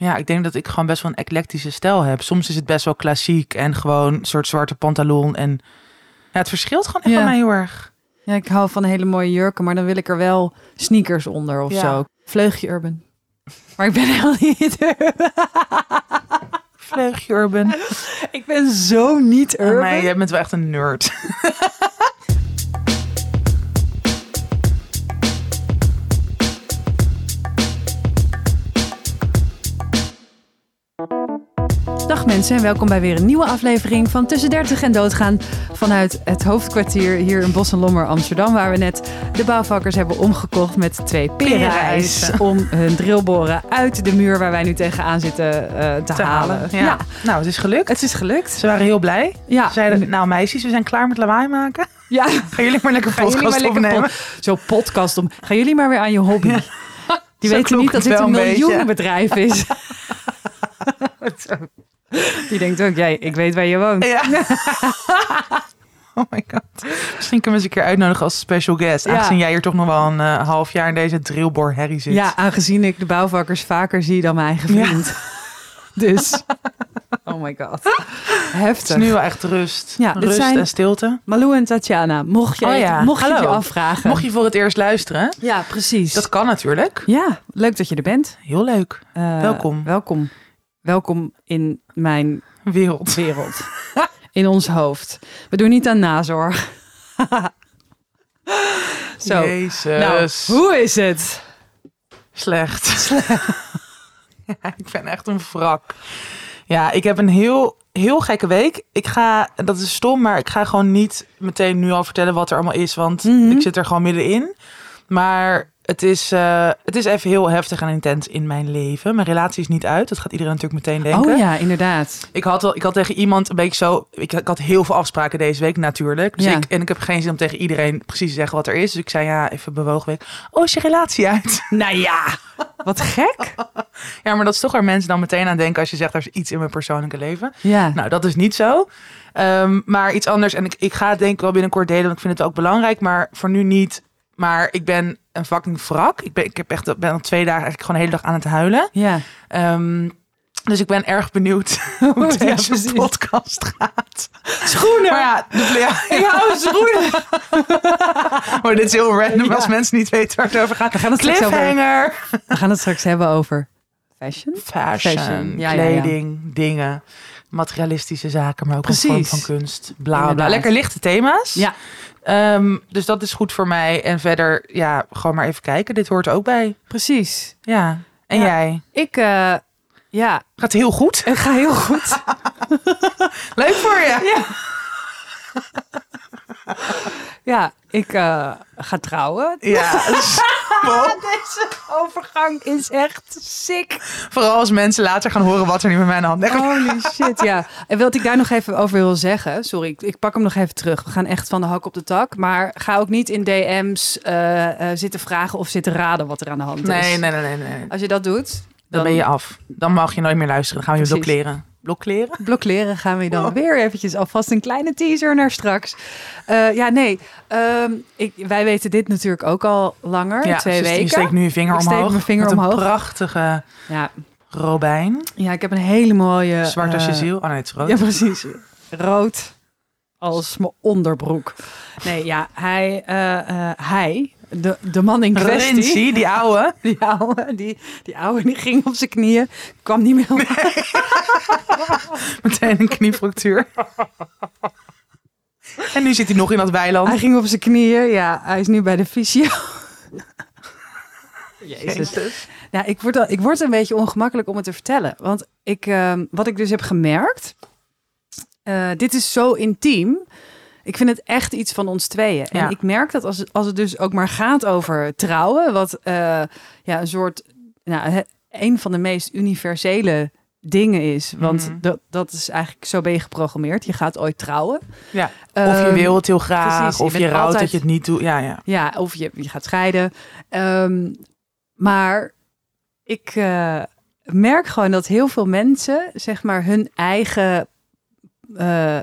Ja, ik denk dat ik gewoon best wel een eclectische stijl heb. Soms is het best wel klassiek en gewoon een soort zwarte pantalon. En ja, het verschilt gewoon echt Ja. bij mij heel erg. Ja, ik hou van hele mooie jurken, maar dan wil ik er wel sneakers onder of Ja. zo. Vleugje urban. Maar ik ben helemaal niet urban. Vleugje urban. Ik ben zo niet urban. Nee, jij bent wel echt een nerd. Dag mensen en welkom bij weer een nieuwe aflevering van Tussen 30 en Doodgaan. Vanuit het hoofdkwartier hier in Bos en Lommer, Amsterdam. Waar we net de bouwvakkers hebben omgekocht met twee perenijs. Om hun drillboren uit de muur waar wij nu tegenaan zitten eh, te, Te halen. halen. Ja. Nou, het is gelukt. het is gelukt. Ze waren heel blij. Ja, Ze zeiden, nou meisjes, we zijn klaar met lawaai maken. ja. Gaan jullie maar lekker podcast maar lekker opnemen. pod- Zo podcast om. Gaan jullie maar weer aan je hobby. Die Zo weten niet dat dit een miljoenenbedrijf is. Die denkt ook, jij, ik weet waar je woont. Ja. Oh my god. Misschien kunnen we eens een keer uitnodigen als special guest. Ja. Aangezien jij hier toch nog wel een eh, half jaar in deze drillboor herrie zit. Ja, aangezien ik de bouwvakkers vaker zie dan mijn eigen Ja. vriend. Dus, oh my god. Het Heftig. is nu wel echt rust. Ja, rust zijn- en stilte. Malou en Tatjana, mocht, jij, Oh ja, mocht je het je afvragen. Mocht je voor het eerst luisteren, Ja, precies. dat kan natuurlijk. Ja, leuk dat je er bent. Heel leuk. Eh, Welkom. Welkom. Welkom in mijn Wereld. wereld. In ons hoofd. We doen niet aan nazorg. Zo. Jezus. Nou, hoe is het? Slecht. ja, ik ben echt een wrak. Ja, ik heb een heel, heel gekke week. Ik ga, dat is stom, maar ik ga gewoon niet meteen nu al vertellen wat er allemaal is. Want Mhm. ik zit er gewoon middenin. Maar het is, eh, het is even heel heftig en intens in mijn leven. Mijn relatie is niet uit. Dat gaat iedereen natuurlijk meteen denken. Oh ja, inderdaad. Ik had, al, ik had tegen iemand een beetje zo. Ik, ik had heel veel afspraken deze week natuurlijk. Dus Ja. ik, en ik heb geen zin om tegen iedereen precies te zeggen wat er is. Dus ik zei ja, even bewogen week. Oh, is je relatie uit? Nou ja, wat gek. Ja, maar dat is toch waar mensen dan meteen aan denken als je zegt er is iets in mijn persoonlijke leven. Ja. Nou, dat is niet zo. Ehm, maar iets anders. En ik, ik ga het denk ik wel binnenkort delen, want ik vind het ook belangrijk. Maar voor nu niet. Maar ik ben een fucking wrak. Ik ben, ik heb echt, ben al twee dagen eigenlijk gewoon de hele dag aan het huilen. Ja. Ehm, dus ik ben erg benieuwd hoe Ja, deze precies. podcast gaat. Schoenen. Maar ja, de, ja, Ik hou schoenen. maar dit is heel random Ja. als mensen niet weten waar het over gaat. We gaan het straks over, we gaan het straks hebben over fashion. Fashion, Fashion, ja, kleding, dingen, materialistische zaken, maar ook een vorm van kunst. Bla, bla, bla. Lekker lichte thema's. Ja. Ehm, dus dat is goed voor mij. En verder, ja, gewoon maar even kijken. Dit hoort ook bij. Precies. Ja. En Ja. jij? Ik, eh, ja, Gaat heel goed. het gaat heel goed. Leuk voor je. Ja. Ja, ik eh, ga trouwen. Ja. Deze overgang is echt sick. Vooral als mensen later gaan horen wat er nu met mijn hand is. Holy shit, ja. En wat ik daar nog even over wil zeggen, sorry, ik, ik pak hem nog even terug. We gaan echt van de hak op de tak. Maar ga ook niet in DM's eh, eh, zitten vragen of zitten raden wat er aan de hand is. Nee, nee, nee, nee. nee. Als je dat doet, Dan dan, ben je af. Dan mag je nooit meer luisteren. Dan gaan we je Precies. blokkeren. Blokkeren? blokkeren gaan we dan Oh. weer eventjes alvast een kleine teaser naar straks. Eh, ja, nee. ehm, ik, wij weten dit natuurlijk ook al langer, twee dus weken. Je steekt nu je vinger Ik steek omhoog. mijn vinger met omhoog. een prachtige Ja, robijn. ja, ik heb een hele mooie... Zwart als je eh, ziel. Oh nee, het is rood. Ja, precies. Rood als mijn onderbroek. Nee, ja, hij, eh, hij de, de man in kwestie, die ouwe. die oude, die, die oude, die ging op zijn knieën, kwam niet meer op. Meteen een kniefractuur. en nu zit hij nog in dat weiland. Hij ging op zijn knieën, ja, hij is nu bij de fysio. Jezus. Ja, ik word, al, ik word een beetje ongemakkelijk om het te vertellen. Want ik, ehm, wat ik dus heb gemerkt, eh, dit is zo intiem. Ik vind het echt iets van ons tweeën. En ik merk dat als, het- als het dus ook maar gaat over trouwen, wat eh, ja, een soort, nou, een van de meest universele dingen is. Want Mhm. dat, dat is eigenlijk, zo ben je geprogrammeerd. Je gaat ooit trouwen. Ja. Of je Ehm, wil het heel graag. precies, je of je, bent rouwt altijd- dat je het niet doet. Ja, ja. Ja, of je, je gaat scheiden. Ehm, maar ik eh, merk gewoon dat heel veel mensen, zeg maar, hun eigen, eh,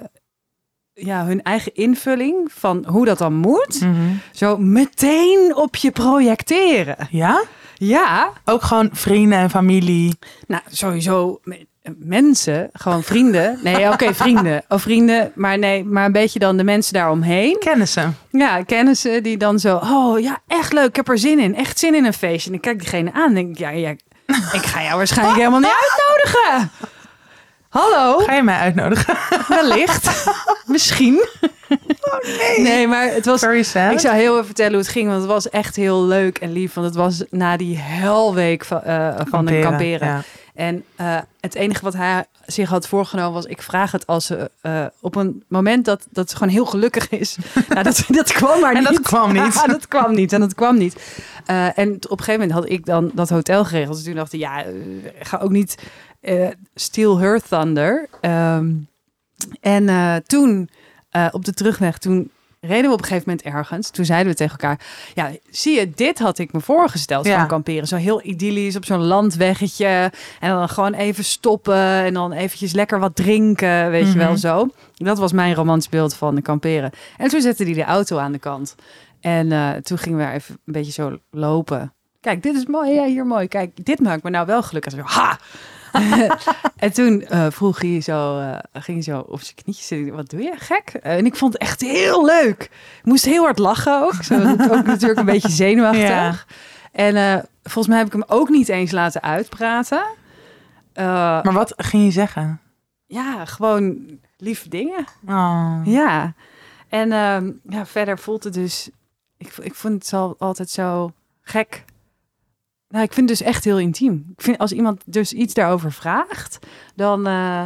ja, hun eigen invulling van hoe dat dan moet, Mhm. zo meteen op je projecteren. Ja? Ja, Ook gewoon vrienden en familie. nou sowieso me- mensen, gewoon vrienden. Nee, oké, vrienden. Of vrienden, maar nee, maar een beetje dan de mensen daaromheen. Kennissen. Ja, kennissen die dan zo, oh ja, echt leuk, ik heb er zin in. Echt zin in een feestje. En ik kijk diegene aan en denk ik, ja, ja, ik ga jou waarschijnlijk helemaal niet uitnodigen. Hallo, Ga je mij uitnodigen? wellicht. Misschien. nee. Nee, maar het was... Very sad. Ik zou heel even vertellen hoe het ging, want het was echt heel leuk en lief. Want het was na die helweek van, eh van een kamperen. Ja. En eh, het enige wat hij zich had voorgenomen was: ik vraag het als ze eh, op een moment dat, dat ze gewoon heel gelukkig is. nou, dat, dat kwam maar En niet. dat kwam niet. Dat kwam niet. En dat kwam niet. En op een gegeven moment had ik dan dat hotel geregeld. Dus toen dacht ik: ja, ga ook niet eh steal her thunder. Ehm, en eh, toen eh, op de terugweg, toen reden we op een gegeven moment ergens. Toen zeiden we tegen elkaar: Ja, zie je, dit had ik me voorgesteld Ja. van kamperen. Zo heel idyllisch op zo'n landweggetje. En dan gewoon even stoppen en dan eventjes lekker wat drinken, weet je wel Mhm. zo. Dat was mijn romantisch beeld van de kamperen. En toen zette hij de auto aan de kant. En toen gingen we even een beetje zo lopen. Kijk, dit is mooi. Ja, hier mooi. Kijk, dit maakt me nou wel gelukkig. Ha! en toen eh, vroeg hij zo, eh, ging hij zo op zijn knietjes zitten. Wat doe je, gek? Eh, en ik vond het echt heel leuk. Ik moest heel hard lachen ook. Zo, ook natuurlijk een beetje zenuwachtig. Ja. En volgens mij heb ik hem ook niet eens laten uitpraten. Maar wat ging je zeggen? ja, gewoon lieve dingen. Oh. Ja. En ehm, ja, verder voelt het dus... Ik, ik vond het altijd zo gek. Nou, ik vind het dus echt heel intiem. Ik vind als iemand dus iets daarover vraagt, dan eh,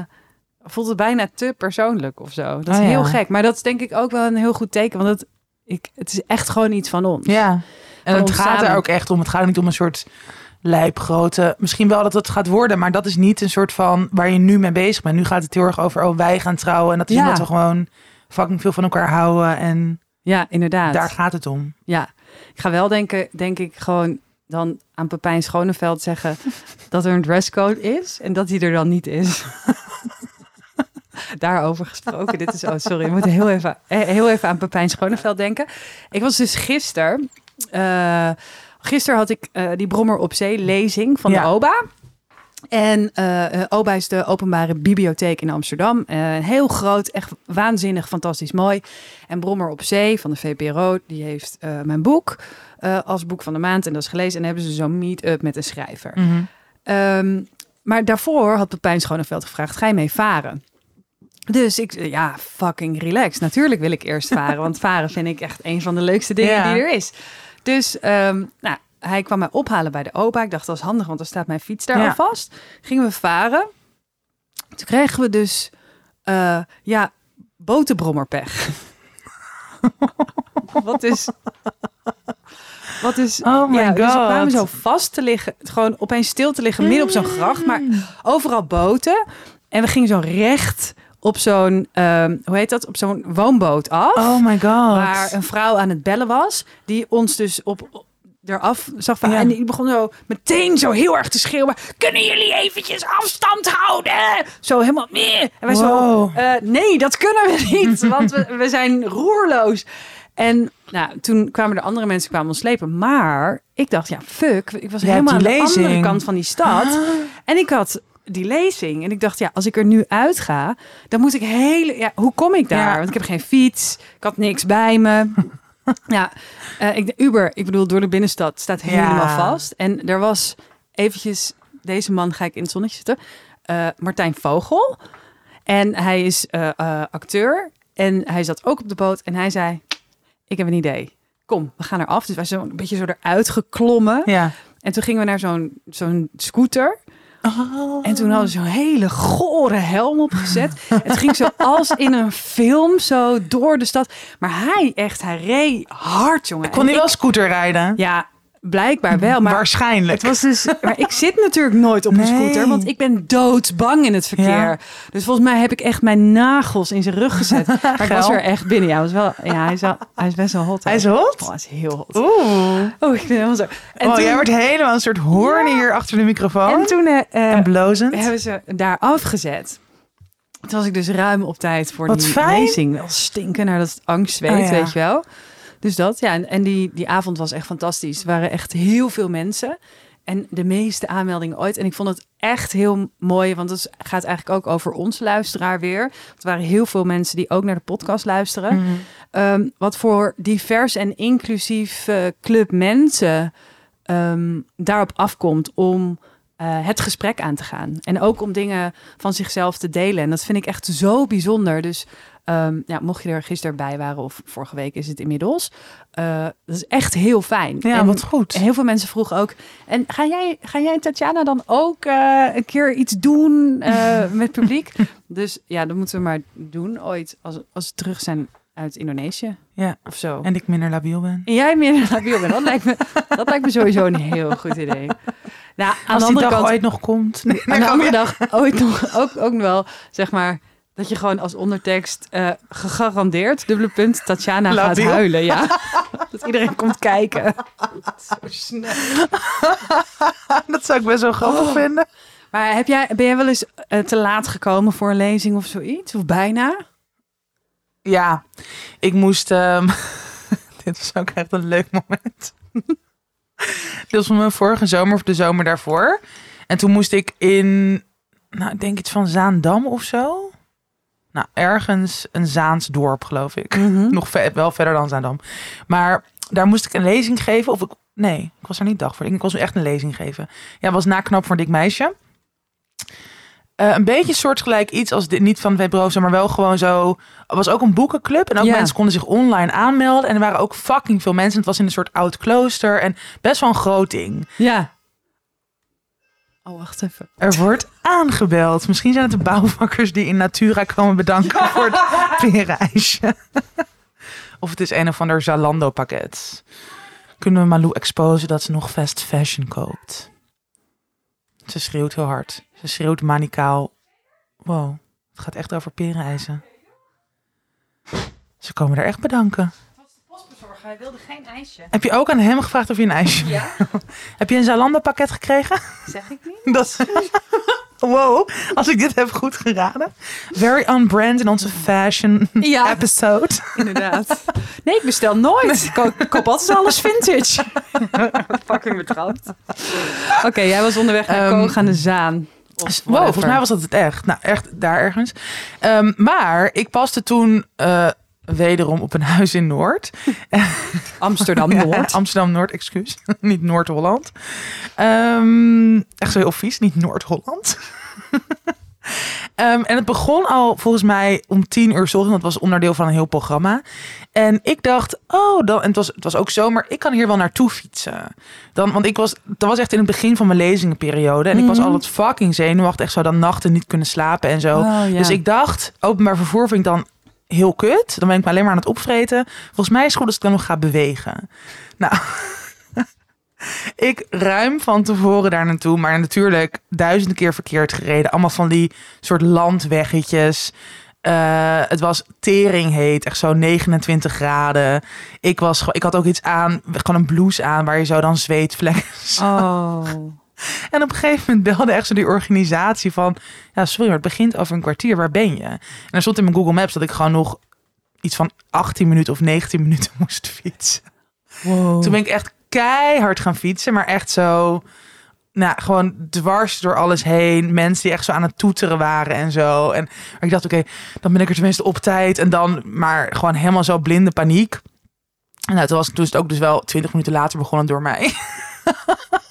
voelt het bijna te persoonlijk of zo. Dat is Oh, ja. heel gek. Maar dat is denk ik ook wel een heel goed teken. Want het, ik, het is echt gewoon iets van ons. Ja. En het gaat er ook echt om. Het gaat niet om een soort lijpgrote. Misschien wel dat het gaat worden, maar dat is niet een soort van waar je nu mee bezig bent. Nu gaat het heel erg over, oh, wij gaan trouwen. En dat is Ja. omdat we gewoon fucking veel van elkaar houden. En Ja, inderdaad. daar gaat het om. Ja, ik ga wel denken, denk ik, gewoon dan aan Pepijn Schoneveld zeggen dat er een dresscode is en dat die er dan niet is. Daarover gesproken. Dit is, oh sorry, we moeten heel even, eh, heel even aan Pepijn Schoneveld denken. Ik was dus gisteren, eh gisteren had ik eh, die Brommer op Zee lezing van Ja. de OBA. En OBA is de openbare bibliotheek in Amsterdam. Heel groot, echt waanzinnig, fantastisch mooi. En Brommer op Zee van de VPRO, die heeft mijn boek eh, als boek van de maand. En dat is gelezen. En hebben ze zo'n meet-up met een schrijver. Mhm. Ehm, maar daarvoor had Pepijn Schoneveld gevraagd, ga je mee varen? Dus ik, zei, ja, fucking relax. Natuurlijk wil ik eerst varen, want varen vind ik echt een van de leukste dingen Ja. die er is. Dus ehm, nou, hij kwam mij ophalen bij de opa. Ik dacht, dat is handig, want dan staat mijn fiets daar Ja. al vast. Gingen we varen. Toen kregen we dus, eh, ja, botenbrommerpech. Wat is... Wat is... Oh my ja, Dus we God. kwamen zo vast te liggen, gewoon opeens stil te liggen midden op zo'n gracht, maar overal boten. En we gingen zo recht op zo'n, ehm, hoe heet dat, op zo'n woonboot af. Oh my god. Waar een vrouw aan het bellen was, die ons dus op, eraf zag van. Ja. En die begon zo meteen zo heel erg te schreeuwen. Kunnen jullie eventjes afstand houden? Zo helemaal meer. En wij zo, eh, nee, dat kunnen we niet, want we, we zijn roerloos. En nou, toen kwamen de andere mensen kwamen ons slepen. Maar ik dacht, ja, fuck. Ik was helemaal aan de andere kant van die stad. Ah. En ik had die lezing. En ik dacht, ja, als ik er nu uit ga, dan moet ik hele. Ja, hoe kom ik daar? Ja. Want ik heb geen fiets. Ik had niks bij me. ja, eh, ik, Uber, ik bedoel, door de binnenstad staat helemaal Ja. vast. En er was eventjes, deze man ga ik in het zonnetje zitten. eh, Martijn Vogel. En hij is eh, acteur. En hij zat ook op de boot. En hij zei, ik heb een idee. Kom, we gaan eraf. Dus wij zijn een beetje zo eruit geklommen. Ja. En toen gingen we naar zo'n zo'n scooter. Oh. En toen hadden ze zo'n hele gore helm opgezet. het ging zo als in een film, zo door de stad. Maar hij echt, hij reed hard, jongen. Kon hij wel scooter rijden? Ja, blijkbaar wel. Maar Waarschijnlijk. het was dus, maar ik zit natuurlijk nooit op een Nee. scooter, want ik ben doodsbang in het verkeer. Ja. Dus volgens mij heb ik echt mijn nagels in zijn rug gezet. Maar ik was er echt binnen. Ja, was wel, ja hij, is wel, hij is best wel hot. Hij is hot? Oh, hij is heel hot. Oeh. Oh, ik ben helemaal zo. En oh, toen, jij wordt helemaal een soort hoorn hier achter de microfoon. en toen eh, eh, En blozend. hebben ze daar afgezet. Toen was ik dus ruim op tijd voor Wat die fijn. lezing. Wel stinken naar dat angstzweet, Oh ja. weet je wel. Dus dat, ja. En, en die, die avond was echt fantastisch. Er waren echt heel veel mensen. En de meeste aanmeldingen ooit. En ik vond het echt heel mooi, want het gaat eigenlijk ook over ons luisteraar weer. Het waren heel veel mensen die ook naar de podcast luisteren. Mhm. Ehm, wat voor divers en inclusief eh, club mensen ehm, daarop afkomt om eh, het gesprek aan te gaan. En ook om dingen van zichzelf te delen. En dat vind ik echt zo bijzonder. Dus ehm, ja, mocht je er gisteren bij waren of vorige week is het inmiddels. eh, dat is echt heel fijn. Ja, en wat goed. heel veel mensen vroegen ook. En ga jij, ga jij en Tatjana dan ook eh, een keer iets doen eh, met publiek? dus ja, dat moeten we maar doen ooit als, als we terug zijn uit Indonesië Ja. of zo. En ik minder labiel ben. En jij meer labiel bent. Dat lijkt, me, dat lijkt me sowieso een heel goed idee. Nou, aan Als de die andere dag kant, ooit nog komt. Nee, aan de andere dag ooit nog, ook, ook wel, zeg maar, dat je gewoon als ondertekst eh, gegarandeerd, dubbele punt, Tatjana gaat huilen. Ja. dat iedereen komt kijken. dat zou ik best wel grappig Oh. vinden. Maar heb jij, ben jij wel eens eh, te laat gekomen voor een lezing of zoiets? Of bijna? Ja, ik moest. ehm, dit was ook echt een leuk moment. dit was van mijn vorige zomer of de zomer daarvoor. En toen moest ik in, nou, ik denk iets van Zaandam of zo. Nou, ergens een Zaans dorp, geloof ik. Nog ve- wel verder dan Zaandam. Maar daar moest ik een lezing geven. Of ik, nee, ik was er niet dag voor. Ik was echt een lezing geven. Ja, was na knap voor een dik meisje. Eh, een beetje soortgelijk iets als dit, niet van Webroza, maar wel gewoon zo. Er was ook een boekenclub en ook Ja. mensen konden zich online aanmelden. En er waren ook fucking veel mensen. Het was in een soort oud klooster en best wel een groot ding. Ja. Oh, wacht even. Er wordt aangebeld. Misschien zijn het de bouwvakkers die in Natura komen bedanken voor het perenijsje. of het is een of ander Zalando pakket. Kunnen we Malou exposen dat ze nog fast fashion koopt? Ze schreeuwt heel hard. Ze schreeuwt manicaal. Wow, het gaat echt over perenijzen. Ze komen er echt bedanken. Hij wilde geen ijsje. Heb je ook aan hem gevraagd of je een ijsje... Ja, Heb je een Zalando pakket gekregen? zeg ik niet. Dat Wow, als ik dit heb goed geraden. Very on brand in onze fashion Ja. episode. Inderdaad. Nee, ik bestel nooit. Ik koop, altijd alles vintage. Fucking betrapt. Oké, jij was onderweg naar Ehm, Koog aan de Zaan. Of Wow, volgens mij was dat het echt. Nou, echt daar ergens. Ehm, maar ik paste toen eh, wederom op een huis in Noord. Amsterdam-Noord. Ja, Amsterdam-Noord, excuus. niet Noord-Holland. Ehm, echt zo heel vies, niet Noord-Holland. Ehm, en het begon al volgens mij om tien uur 's ochtends. Dat was onderdeel van een heel programma. En ik dacht, oh, dan, en het, was, het was ook zomer. Ik kan hier wel naartoe fietsen. Dan, want ik was, dat was echt in het begin van mijn lezingenperiode. En ik was Mhm. altijd fucking zenuwachtig. Echt zo dan nachten niet kunnen slapen en zo. Oh, ja. Dus ik dacht, openbaar vervoer vind ik dan heel kut. Dan ben ik me alleen maar aan het opvreten. Volgens mij is het goed als ik dan nog ga bewegen. Nou, ik ruim van tevoren daar naartoe. Maar natuurlijk duizenden keer verkeerd gereden. Allemaal van die soort landweggetjes. Eh, het was tering heet, echt zo 29 graden. Ik, was, ik had ook iets aan, gewoon een blouse aan waar je zo dan zweetvlekken Oh. en op een gegeven moment belde echt zo die organisatie van... Ja, sorry, maar het begint over een kwartier. Waar ben je? En er stond in mijn Google Maps dat ik gewoon nog iets van 18 minuten of 19 minuten moest fietsen. Wow. Toen ben ik echt keihard gaan fietsen, maar echt zo... Nou, gewoon dwars door alles heen. Mensen die echt zo aan het toeteren waren en zo. En maar ik dacht, oké, dan ben ik er tenminste op tijd. En dan maar gewoon helemaal zo blinde paniek. En nou, toen was dus ook dus wel 20 minuten later begonnen door mij.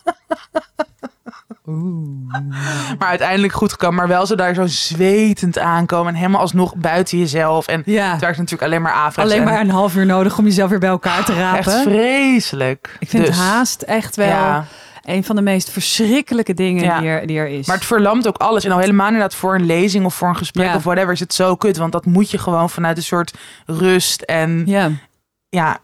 Maar uiteindelijk goed gekomen. Maar wel zo daar zo zwetend aankomen. En helemaal alsnog buiten jezelf. En Ja. het werkt natuurlijk alleen maar averechts. Alleen En maar een half uur nodig om jezelf weer bij elkaar te rapen. Echt vreselijk. Ik vind Dus, haast echt wel Ja, een van de meest verschrikkelijke dingen Ja. die, er, die er is. maar het verlamt ook alles. En al helemaal inderdaad voor een lezing of voor een gesprek Ja. of whatever is het zo kut. Want dat moet je gewoon vanuit een soort rust en ja, ja.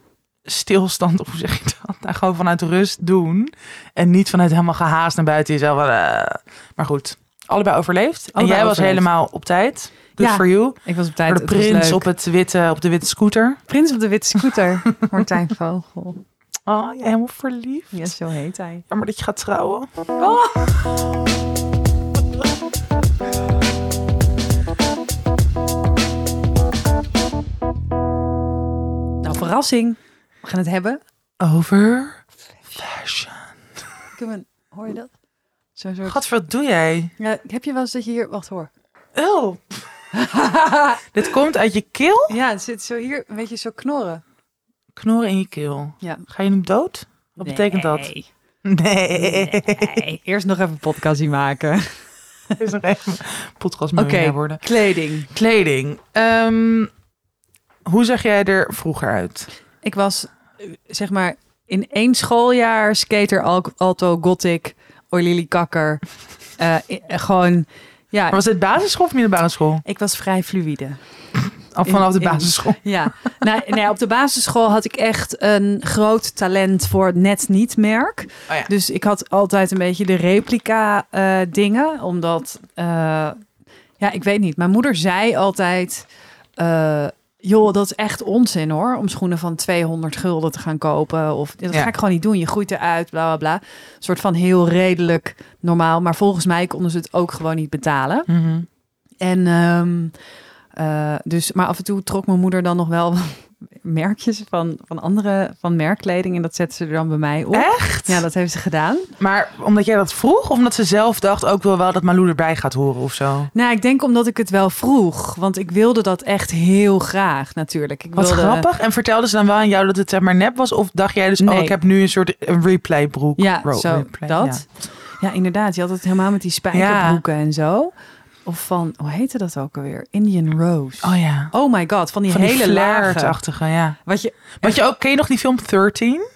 Stilstand, of hoe zeg je dat? Nou, gewoon vanuit rust doen. En niet vanuit helemaal gehaast naar buiten jezelf. eh. Maar goed, allebei overleefd. en jij was helemaal op tijd. Good Ja. for you. Ik was op tijd. Voor de het prins op, het witte, op de witte scooter. Prins op de witte scooter. Martijn Vogel. Oh, jij helemaal verliefd. Ja, zo heet hij. Jammer dat je gaat trouwen. Nou, verrassing. We gaan het hebben. Over fashion. Een Hoor je dat? Zo'n soort... Wat doe jij? Ja, heb je wel eens dat je hier... Wacht hoor. Oh. Dit komt uit je keel? Ja, het zit zo hier, een beetje zo knorren. Knorren in je keel. Ja. Ga je nu dood? Wat betekent dat? Nee. Nee. Eerst nog even podcastie maken. is nog even podcast Oké, worden. kleding. Kleding. Ehm, hoe zag jij er vroeger uit? Ik was, zeg maar, in één schooljaar skater, al- alto, gothic, oilily kakker. Eh, gewoon, ja, Maar was dit basisschool of middelbare school? ik was vrij fluïde. Of vanaf de in- basisschool? Ja, nee, nee, op de basisschool had ik echt een groot talent voor het net niet merk. Oh ja. Dus ik had altijd een beetje de replica eh, dingen, omdat, ja, ik weet niet. Mijn moeder zei altijd, joh, dat is echt onzin hoor, om schoenen van 200 gulden te gaan kopen. Of dat Ja. ga ik gewoon niet doen. Je groeit eruit, bla bla bla. Een soort van heel redelijk normaal, maar volgens mij konden ze het ook gewoon niet betalen. Mhm. En ehm, eh, dus, maar af en toe trok mijn moeder dan nog wel merkjes van, van andere van merkkleding en dat zette ze er dan bij mij op. Echt? Ja, dat heeft ze gedaan. Maar omdat jij dat vroeg of omdat ze zelf dacht ook wel wel dat Malou erbij gaat horen of zo? Nou, ik denk omdat ik het wel vroeg, want ik wilde dat echt heel graag natuurlijk. Ik Wat wilde, grappig. En vertelde ze dan wel aan jou dat het zeg maar nep was? Of dacht jij dus, oh ik heb nu een soort een replay broek? Ja, zo replay, dat. Ja. inderdaad. Je had het helemaal met die spijkerbroeken en zo. Of van, hoe heette dat ook alweer? Indian Rose. Oh ja. Oh my god, van die Van hele lage. flairtachtige, ja. Wat je, Wat je ook, ken je nog die film 13?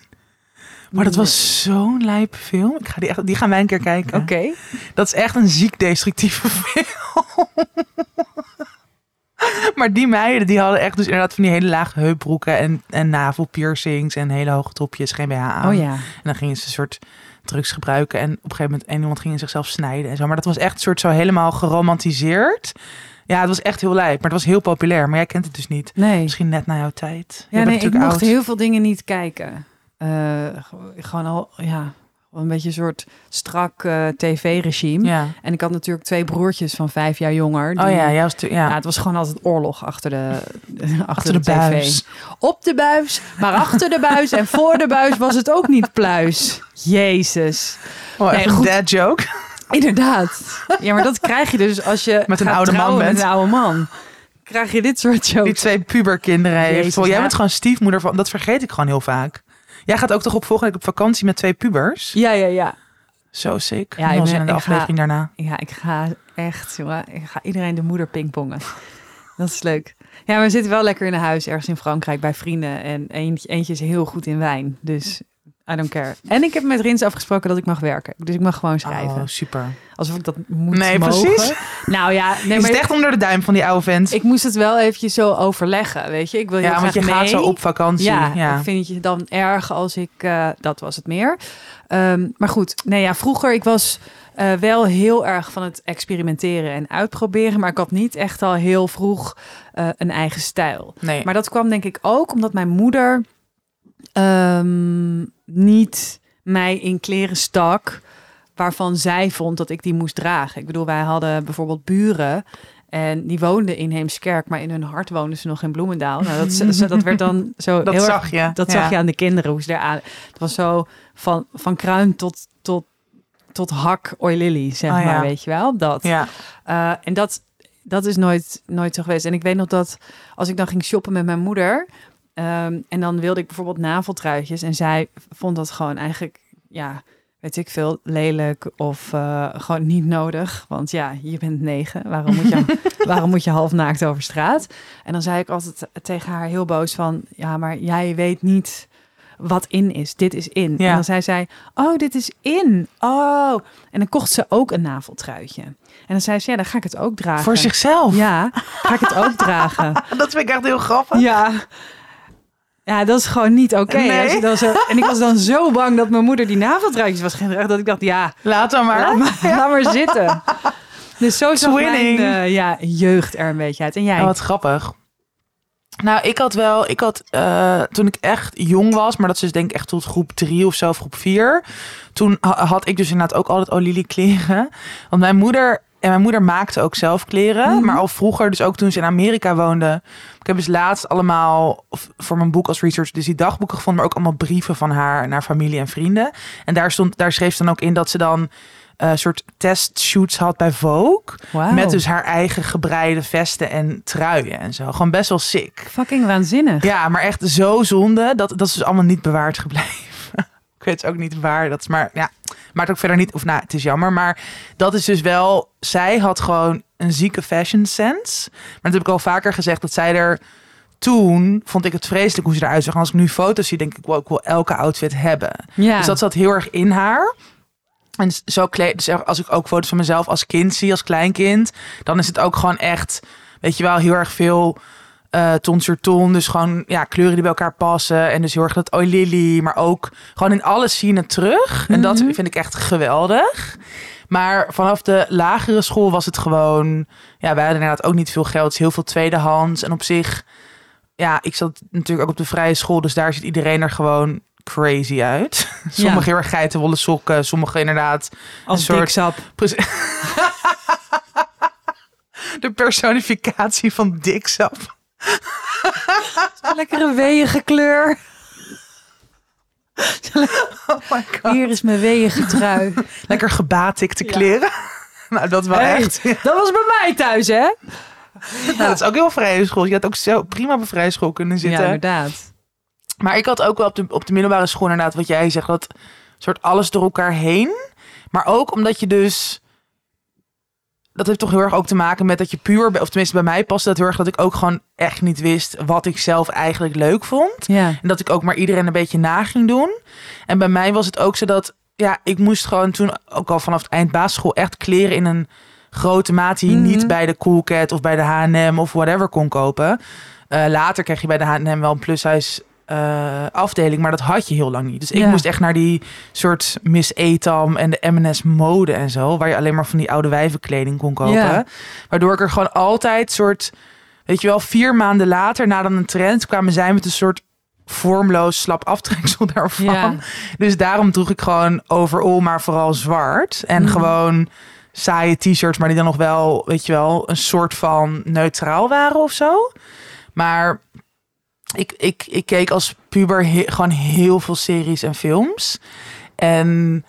Maar dat was zo'n lijpe film. Ik ga die, echt, die gaan wij een keer kijken. Oké. Dat is echt een ziek destructieve film. maar die meiden, die hadden echt dus inderdaad van die hele lage heupbroeken en, en navelpiercings en hele hoge topjes, geen BH aan. Oh ja. En dan gingen ze een soort drugs gebruiken en op een gegeven moment en iemand ging zichzelf snijden en zo. Maar dat was echt een soort zo helemaal geromantiseerd. Ja, het was echt heel lijp, maar het was heel populair. Maar jij kent het dus niet. Nee. Misschien net na jouw tijd. Ja, nee, ik mocht oud. heel veel dingen niet kijken. Eh, ge- gewoon al, ja, een beetje een soort strak eh, tv-regime. Ja. En ik had natuurlijk twee broertjes van vijf jaar jonger. die- Oh ja, tu- ja. Het was gewoon altijd oorlog achter de, achter, achter de, de tv. buis. Op de buis, maar achter de buis en voor de buis was het ook niet pluis. Jezus. Oh, Nee, goed. dad joke. Inderdaad. Ja, maar dat krijg je dus als je Met een gaat oude man bent. met een oude man. Krijg je dit soort Die jokes. twee puberkinderen heeft. Jij ja. bent gewoon stiefmoeder van. Dat vergeet ik gewoon heel vaak. Jij gaat ook toch op volgende week op vakantie met twee pubers? Ja, ja, ja. Zo sick. Ja, ik ben- in de ik ga- aflevering daarna. Ja, ik ga echt, jongen. Ik ga iedereen de moeder pingpongen. Dat is leuk. Ja, we zitten wel lekker in een huis ergens in Frankrijk bij vrienden. En eentje, eentje is heel goed in wijn. Dus I don't care. En ik heb met Rins afgesproken dat ik mag werken. Dus ik mag gewoon schrijven. Oh, super. Alsof ik dat moet Nee, mogen. precies. Nou ja, nee, is maar echt onder de duim van die oude vent? ik moest het wel eventjes zo overleggen, weet je. Ik wil ja, want je gaat zo op vakantie. Ja, Ja, ik vind je dan erg als ik... eh, dat was het meer. Ehm, maar goed, nee ja, vroeger ik was eh, wel heel erg van het experimenteren en uitproberen. Maar ik had niet echt al heel vroeg eh, een eigen stijl. Nee. Maar dat kwam denk ik ook omdat mijn moeder ehm, niet mij in kleren stak waarvan zij vond dat ik die moest dragen. Ik bedoel, wij hadden bijvoorbeeld buren en die woonden in Heemskerk, maar in hun hart woonden ze nog in Bloemendaal. Nou, dat, dat werd dan zo dat heel erg zag je. dat Ja. zag je aan de kinderen, hoe ze daar aan. Het was zo van, van kruin tot, tot, tot hak oilily, zeg Oh ja. maar, weet je wel. Dat. Ja. Eh, en dat, dat is nooit, nooit zo geweest. En ik weet nog dat als ik dan ging shoppen met mijn moeder... ehm, en dan wilde ik bijvoorbeeld naveltruitjes... en zij vond dat gewoon eigenlijk, ja, weet ik veel, lelijk... of eh, gewoon niet nodig. Want ja, je bent negen. Waarom moet je, waarom moet je half naakt over straat? En dan zei ik altijd tegen haar heel boos van... ja, maar jij weet niet wat in is. Dit is in. Ja. En dan zei zij, oh, dit is in. Oh. En dan kocht ze ook een naveltruitje. En dan zei ze, ja, dan ga ik het ook dragen. Voor zichzelf. Ja, ga ik het ook dragen. Dat vind ik echt heel grappig. Ja. Ja, dat is gewoon niet oké. Nee. Zo- En ik was dan zo bang dat mijn moeder die naveltruitjes was gaan dragen... dat ik dacht, ja, Laat dan maar. laat maar, laat maar zitten. Dus zo zag mijn eh, ja, jeugd er een beetje uit. En jij? Oh, wat grappig. Nou, ik had wel, ik had eh, toen ik echt jong was, maar dat is denk ik echt tot groep drie of zo, of groep vier. Toen ha- had ik dus inderdaad ook altijd Olili kleren. Want mijn moeder en mijn moeder maakte ook zelf kleren. Mhm. Maar al vroeger, dus ook toen ze in Amerika woonde. Ik heb dus laatst allemaal voor mijn boek als research dus die dagboeken gevonden, maar ook allemaal brieven van haar naar familie en vrienden. En daar stond, daar schreef ze dan ook in dat ze dan een soort testshoots had bij Vogue. Met dus haar eigen gebreide vesten en truien en zo. Gewoon best wel sick. Fucking waanzinnig. Ja, maar echt zo zonde. Dat, dat is dus allemaal niet bewaard gebleven. Ik weet ook niet waar. Dat is maar, ja, maakt ook verder niet. Of nou, het is jammer. Maar dat is dus wel. Zij had gewoon een zieke fashion sense. Maar dat heb ik al vaker gezegd. Dat zij er. Toen vond ik het vreselijk hoe ze eruit zag. Als ik nu foto's zie, denk ik wel, ik wil elke outfit hebben. Ja. Dus dat zat heel erg in haar. En zo kleed, dus als ik ook foto's van mezelf als kind zie, als kleinkind, dan is het ook gewoon echt, weet je wel, heel erg veel eh ton sur ton. Dus gewoon ja, kleuren die bij elkaar passen. En dus heel erg dat oh lily, maar ook gewoon in alles zien het terug. En dat Mhm. vind ik echt geweldig. Maar vanaf de lagere school was het gewoon, ja, wij hadden inderdaad ook niet veel geld, dus heel veel tweedehands. En op zich, ja, ik zat natuurlijk ook op de vrije school, dus daar ziet iedereen er gewoon crazy uit. Sommige heel erg geitenwolle sokken, sommige inderdaad Als een soort- diksap. Precies. De personificatie van diksap. Lekkere weeige kleur. Oh my god. Hier is mijn weeige trui. Lekker gebatikte Ja. kleren. Nou, dat wel Hey, echt. Dat was bij mij thuis, hè? Nou, dat is ook heel vrije school. Je had ook zo prima op een vrije school kunnen Ja, zitten. inderdaad. maar ik had ook wel op de, op de middelbare school inderdaad wat jij zegt. Dat soort alles door elkaar heen. Maar ook omdat je dus... Dat heeft toch heel erg ook te maken met dat je puur... Of tenminste bij mij paste dat heel erg dat ik ook gewoon echt niet wist... wat ik zelf eigenlijk leuk vond. Ja. En dat ik ook maar iedereen een beetje na ging doen. En bij mij was het ook zo dat, ja, ik moest gewoon toen ook al vanaf het eind basisschool echt kleren in een grote maat die je Mhm. niet bij de Cool Cat of bij de H&M of whatever kon kopen. Eh, later kreeg je bij de H&M wel een plushuis eh, afdeling, maar dat had je heel lang niet. Dus ik Ja. moest echt naar die soort Miss Etam en de M&S mode en zo, waar je alleen maar van die oude wijvenkleding kon kopen. Ja. Waardoor ik er gewoon altijd soort, weet je wel, vier maanden later na dan een trend kwamen zij met een soort vormloos slap aftreksel daarvan. Ja. Dus daarom droeg ik gewoon overal, maar vooral zwart. En Mhm. gewoon saaie t-shirts, maar die dan nog wel, weet je wel, een soort van neutraal waren of zo. Maar ik, ik, ik keek als puber he- gewoon heel veel series en films. En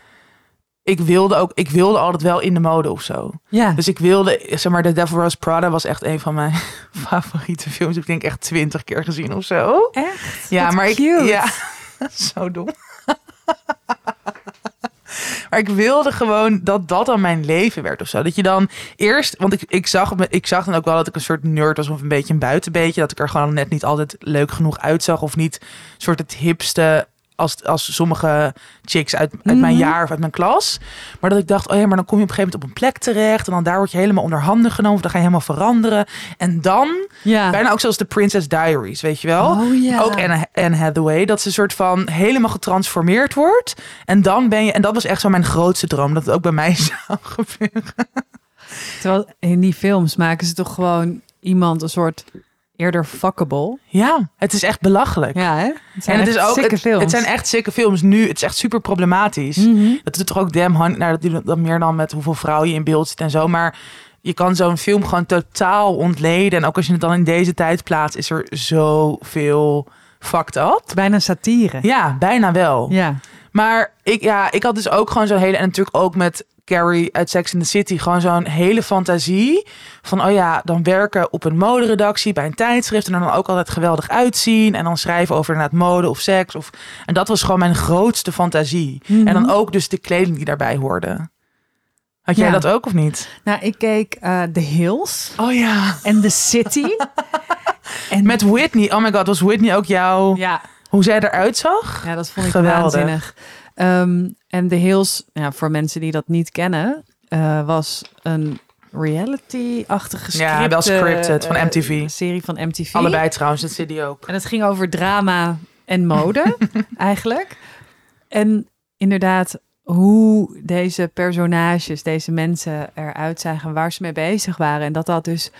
ik wilde ook, ik wilde altijd wel in de mode of zo. Ja. Dus ik wilde, zeg maar, The Devil Wears Prada was echt een van mijn favoriete films. Ik denk echt twintig keer gezien of zo. Echt? Ja, Wat maar ik, cute. ja, zo dom. Maar ik wilde gewoon dat dat dan mijn leven werd of zo. Dat je dan eerst, want ik, ik, zag, ik zag dan ook wel dat ik een soort nerd was of een beetje een buitenbeetje. Dat ik er gewoon net niet altijd leuk genoeg uitzag of niet soort het hipste als, als sommige chicks uit, uit mijn Mhm. jaar of uit mijn klas. Maar dat ik dacht, oh ja, maar dan kom je op een gegeven moment op een plek terecht. En dan daar word je helemaal onder handen genomen. Of dan ga je helemaal veranderen. En dan, Ja. bijna ook zoals de Princess Diaries, weet je wel? Oh ja. Ook Anne, Anne Hathaway. Dat ze soort van helemaal getransformeerd wordt. En dan ben je... En dat was echt zo mijn grootste droom. Dat het ook bij mij zou gebeuren. Terwijl in die films maken ze toch gewoon iemand een soort eerder fuckable. Ja, het is echt belachelijk. Ja, hè? Het zijn en het echt is ook... Het, films. het zijn echt sikke films. Nu, het is echt super problematisch. Mhm. Dat doet toch ook Damn Honey... Nou, dat doet dan meer dan met hoeveel vrouwen je in beeld zit en zo. Maar je kan zo'n film gewoon totaal ontleden. En ook als je het dan in deze tijd plaatst... is er zoveel fucked up. Bijna satire. Ja, bijna wel. Ja. Maar ik, ja, ik had dus ook gewoon zo'n hele... En natuurlijk ook met Carrie uit Sex in the City... gewoon zo'n hele fantasie van... oh ja, dan werken op een moderedactie bij een tijdschrift... en er dan ook altijd geweldig uitzien... en dan schrijven over inderdaad mode of seks. Of, en dat was gewoon mijn grootste fantasie. Mhm. En dan ook dus de kleding die daarbij hoorde. Had jij Ja. dat ook of niet? Nou, ik keek eh The Hills Oh ja. en The City. en Met Whitney. Oh my god, was Whitney ook jouw... ja, Hoe zij eruit zag? ja, dat vond ik Geweldig. waanzinnig. Ehm, en The Hills, ja, voor mensen die dat niet kennen, eh, was een reality-achtige Ja, script, wel scripted, van eh, MTV. serie van MTV. Allebei trouwens, dat zit die ook. En het ging over drama en mode, eigenlijk. En inderdaad, hoe deze personages, deze mensen eruit zagen, waar ze mee bezig waren. En dat dat dus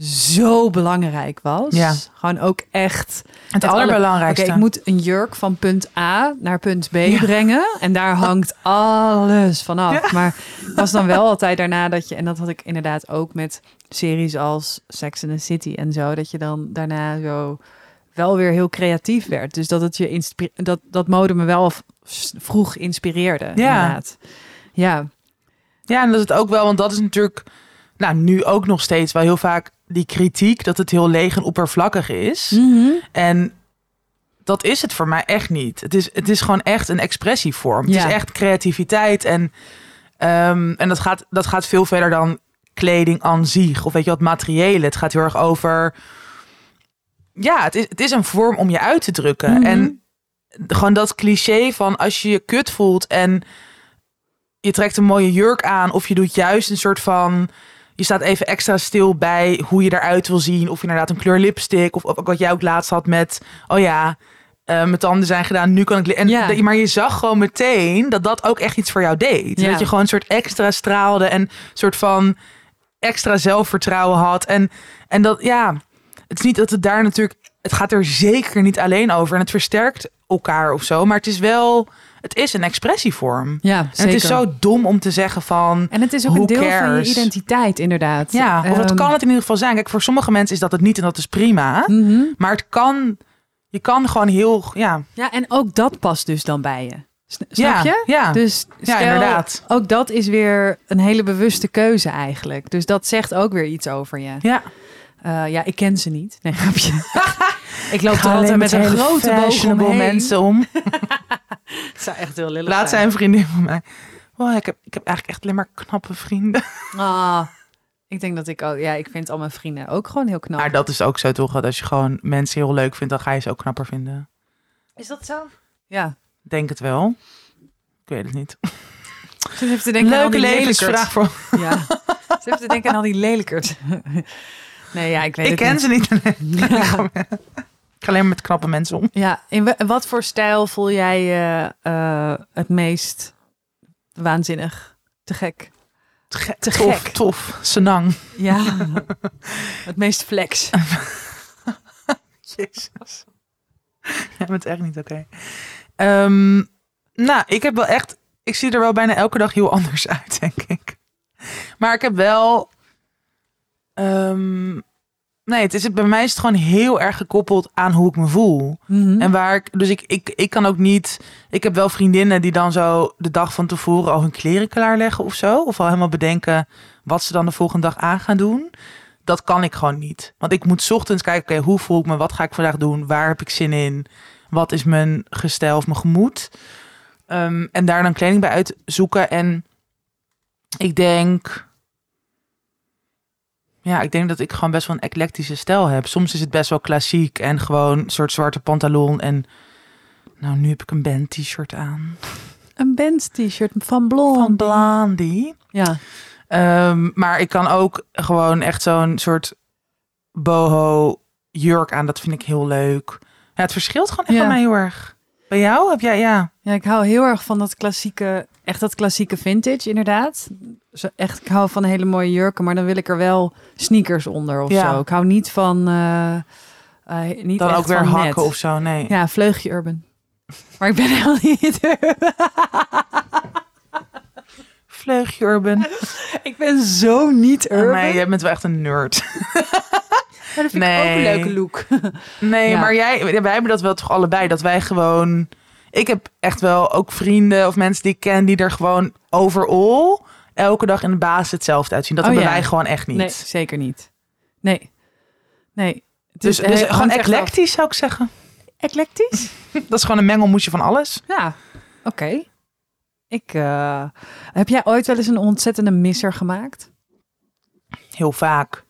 zo belangrijk was. Ja. Gewoon ook echt. Het alle- allerbelangrijkste. Ik moet een jurk van punt A naar punt B Ja. brengen. En daar hangt alles vanaf. Maar het was dan wel altijd daarna dat je... En dat had ik inderdaad ook met series als Sex and the City en zo. Dat je dan daarna zo wel weer heel creatief werd. Dus dat het je dat, dat mode me wel vroeg inspireerde. Inderdaad. Ja. Ja, en dat is het ook wel, want dat is natuurlijk, nou, nu ook nog steeds wel heel vaak die kritiek dat het heel leeg en oppervlakkig is. Mhm. En dat is het voor mij echt niet. Het is, het is gewoon echt een expressievorm. Het Ja. is echt creativiteit. En, ehm, en dat, gaat, dat gaat veel verder dan kleding aan zich. Of weet je wat, materiële. Het gaat heel erg over... Ja, het is, het is een vorm om je uit te drukken. Mhm. En gewoon dat cliché van als je je kut voelt en je trekt een mooie jurk aan... of je doet juist een soort van... Je staat even extra stil bij hoe je eruit wil zien. Of je inderdaad een kleur lipstick. Of, of wat jij ook laatst had met... Oh ja, eh, mijn tanden zijn gedaan, nu kan ik... En, Ja. maar je zag gewoon meteen dat dat ook echt iets voor jou deed. Ja. Dat je gewoon een soort extra straalde en een soort van extra zelfvertrouwen had. En, en dat, ja, het is niet dat het daar natuurlijk... Het gaat er zeker niet alleen over. En het versterkt elkaar of zo. Maar het is wel... Het is een expressievorm. Ja, En zeker. het is zo dom om te zeggen van... En het is ook een deel van je identiteit, inderdaad. Ja, of het Ehm, kan het in ieder geval zijn. Kijk, voor sommige mensen is dat het niet en dat is prima. mhm. Maar het kan, je kan gewoon heel, ja. Ja, en ook dat past dus dan bij je. Sn- Snap ja, je? Ja, Dus ja inderdaad. ook dat is weer een hele bewuste keuze eigenlijk. Dus dat zegt ook weer iets over je. Ja. Eh, ja, ik ken ze niet. Nee, grapje. ik loop Ik er altijd met een grote boog omheen. mensen om. Het zou echt heel lillig Laat zijn een vriendin van mij. Oh, ik, heb, ik heb eigenlijk echt alleen maar knappe vrienden. Ah, ik denk dat ik ook... Ja, ik vind al mijn vrienden ook gewoon heel knap. Maar dat is ook zo toch, dat als je gewoon mensen heel leuk vindt, dan ga je ze ook knapper vinden. Is dat zo? Ja. Denk het wel. Ik weet het niet. Zit even te denken aan al Leuke die levensvraag lelijkerts. voor... Ja. Ik zit even te denken aan al die lelijkers. Nee, ja, ik weet Ik het ken niet. ze niet. Ja. Ga alleen maar met knappe mensen om. Ja, in wa- wat voor stijl voel jij je eh, het meest waanzinnig? Te gek. Te, ge- Te tof, gek. tof. Senang. Ja, het meest flex. Jezus. Jij bent echt niet oké. Ehm, nou, ik heb wel echt... Ik zie er wel bijna elke dag heel anders uit, denk ik. Maar ik heb wel... ehm, nee, het is, bij mij is het gewoon heel erg gekoppeld aan hoe ik me voel. Mhm. En waar ik... Dus ik, ik, ik kan ook niet... Ik heb wel vriendinnen die dan zo de dag van tevoren al hun kleren klaarleggen of zo. Of al helemaal bedenken wat ze dan de volgende dag aan gaan doen. Dat kan ik gewoon niet. Want ik moet 's ochtends kijken, oké, hoe voel ik me? Wat ga ik vandaag doen? Waar heb ik zin in? Wat is mijn gestel of mijn gemoed? Ehm, en daar dan kleding bij uitzoeken. En ik denk... Ja, ik denk dat ik gewoon best wel een eclectische stijl heb. Soms is het best wel klassiek en gewoon een soort zwarte pantalon. En nou, nu heb ik een band t-shirt aan. Een band t-shirt van Blond. Van Blondie. Ja. Ehm, maar ik kan ook gewoon echt zo'n soort boho jurk aan. Dat vind ik heel leuk. Ja, het verschilt gewoon echt Ja. bij mij heel erg. Bij jou heb jij, ja. ja, ik hou heel erg van dat klassieke, echt dat klassieke vintage inderdaad. Zo, echt, ik hou van hele mooie jurken, maar dan wil ik er wel sneakers onder of Ja. zo. Ik hou niet van, eh, eh, niet Dan echt ook weer net. hakken of zo. Nee. Ja, vleugje urban. Maar ik ben helemaal niet urban. Vleugje urban. Ik ben zo niet Oh, urban. nee, jij bent wel echt een nerd. Maar dat vind ik Nee. ook een leuke look. Nee, Ja. maar jij, wij hebben dat wel toch allebei. Dat wij gewoon... Ik heb echt wel ook vrienden of mensen die ik ken... die er gewoon overal elke dag in de basis hetzelfde uitzien. Dat Oh, hebben ja. wij gewoon echt niet. Nee, zeker niet. Nee. Nee. Het Dus, is- dus eh, gewoon af. eclectisch zou ik zeggen. Eclectisch? Dat is gewoon een mengelmoesje van alles. Ja, oké. Ik, eh, heb jij ooit wel eens een ontzettende misser gemaakt? Heel vaak.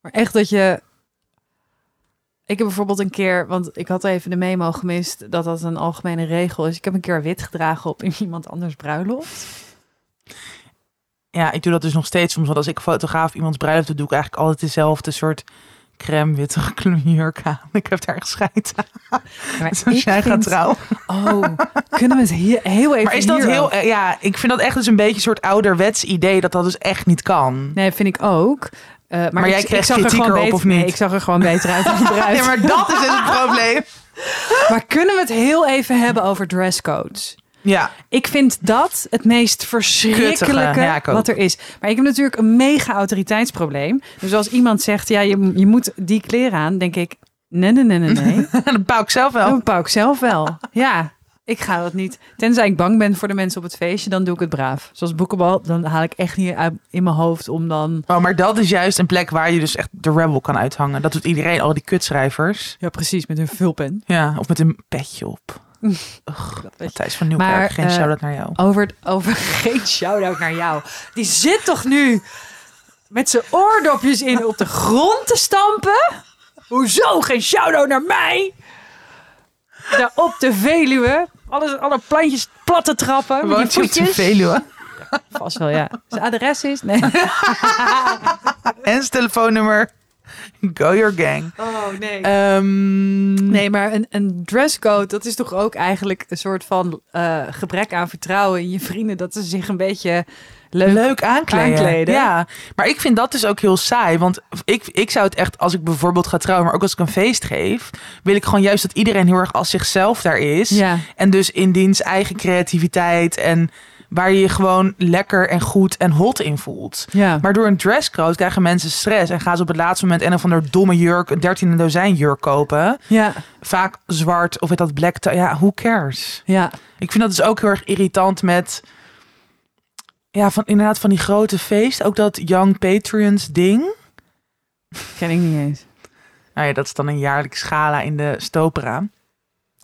Maar echt dat je... Ik heb bijvoorbeeld een keer, want ik had even de memo gemist dat dat een algemene regel is. Ik heb een keer wit gedragen op iemand anders bruiloft. Ja, ik doe dat dus nog steeds soms. Want als ik fotograaf iemands bruiloft doe, doe ik eigenlijk altijd dezelfde soort crème witte jurk aan. Ik heb daar echt scheid aan. Dus ik gaat trouwen. Oh, kunnen we het hier heel even Maar is dat heel... over- eh, Ja, ik vind dat echt dus een beetje een soort ouderwets idee dat dat dus echt niet kan. Nee, vind ik ook. Eh, maar Maar jij ik, kreeg ik zag er gewoon beter, of niet? Nee, ik zag er gewoon beter uit bruid. Ja, maar dat is dus het probleem. Maar kunnen we het heel even hebben over dresscodes? Ja, Ik vind dat het meest verschrikkelijke ja, wat er is. Maar ik heb natuurlijk een mega autoriteitsprobleem. Dus als iemand zegt, ja, je, je moet die kleren aan, denk ik, nee, nee, nee, nee, nee. dat bouw ik zelf wel. bepaal ik zelf wel. Ja, ik ga dat niet. Tenzij ik bang ben voor de mensen op het feestje, dan doe ik het braaf. Zoals boekenbal, dan haal ik echt niet uit in mijn hoofd om dan... Oh, maar dat is juist een plek waar je dus echt de rebel kan uithangen. Dat doet iedereen, al die kutschrijvers. Ja, precies, met een vulpen. Ja, of met een petje op. Ugh, Thijs van Nieuwkerk, Maar, geen eh, shout-out naar jou. Over, over geen shout-out naar jou. Die zit toch nu met zijn oordopjes in op de grond te stampen? Hoezo geen shout-out naar mij? Daar op de Veluwe. Alles, alle plantjes plat te trappen. Woont je op de. Veluwe? Vast wel, ja. Zijn adres is? Nee. En zijn telefoonnummer. Go your gang. Oh, nee. Ehm, Nee, maar een, een dresscode, dat is toch ook eigenlijk een soort van eh, gebrek aan vertrouwen in je vrienden. Dat ze zich een beetje leuk... Leuk aankleden. Aankleden. Ja, maar ik vind dat dus ook heel saai. Want ik, ik zou het echt, als ik bijvoorbeeld ga trouwen, maar ook als ik een feest geef, wil ik gewoon juist dat iedereen heel erg als zichzelf daar is. Ja. En dus in diens eigen creativiteit en waar je je gewoon lekker en goed en hot in voelt. Ja. Maar door een dresscode krijgen mensen stress en gaan ze op het laatste moment een of ander domme jurk, een dertiende dozijn jurk kopen. Ja. Vaak zwart of weet dat black. Ja, who cares? Ja. Ik vind dat dus ook heel erg irritant met. Ja, van inderdaad van die grote feest. Ook dat Young Patrons ding. Ken ik niet eens. Nou ja, dat is dan een jaarlijks gala in de Stopera.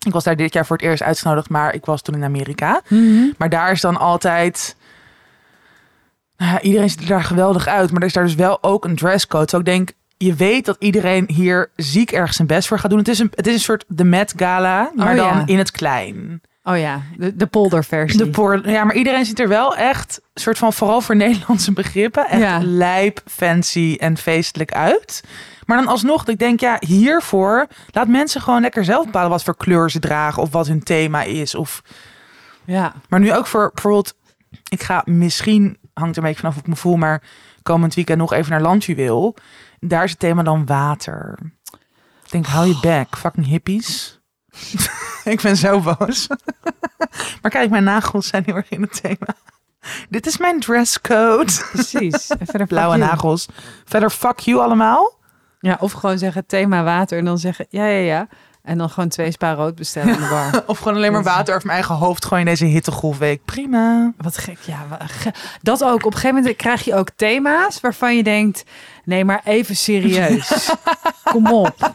Ik was daar dit jaar voor het eerst uitgenodigd, maar ik was toen in Amerika. Maar daar is dan altijd. Nou ja, iedereen ziet er daar geweldig uit, maar er is daar dus wel ook een dresscode. Zo ik denk, je weet dat iedereen hier ziek erg zijn best voor gaat doen. Het is een, het is een soort de Met Gala, maar Oh, dan ja. in het klein. Oh ja, de, de polderversie. De por ja, maar iedereen ziet er wel echt, soort van vooral voor Nederlandse begrippen, echt Ja. lijp, fancy en feestelijk uit. Maar dan alsnog, dat ik denk, ja, hiervoor laat mensen gewoon lekker zelf bepalen wat voor kleur ze dragen of wat hun thema is. Of, Ja. maar nu ook voor bijvoorbeeld, ik ga misschien, hangt er een beetje vanaf hoe ik me voel, maar komend weekend nog even naar Landjuweel. Daar is het thema dan water. Ik denk, hou je back, fucking hippies. ik ben zo boos. maar kijk, mijn nagels zijn heel erg in het thema. Dit is mijn dresscode. Precies. En verder Blauwe nagels. Verder fuck you allemaal. Ja, of gewoon zeggen thema water en dan zeggen ja, ja, ja. En dan gewoon twee spa rood bestellen in de bar. Of gewoon alleen maar water over mijn eigen hoofd gooien in deze hittegolfweek. Prima. Wat gek, ja. Dat ook. Op een gegeven moment krijg je ook thema's waarvan je denkt... nee, maar even serieus. Kom op.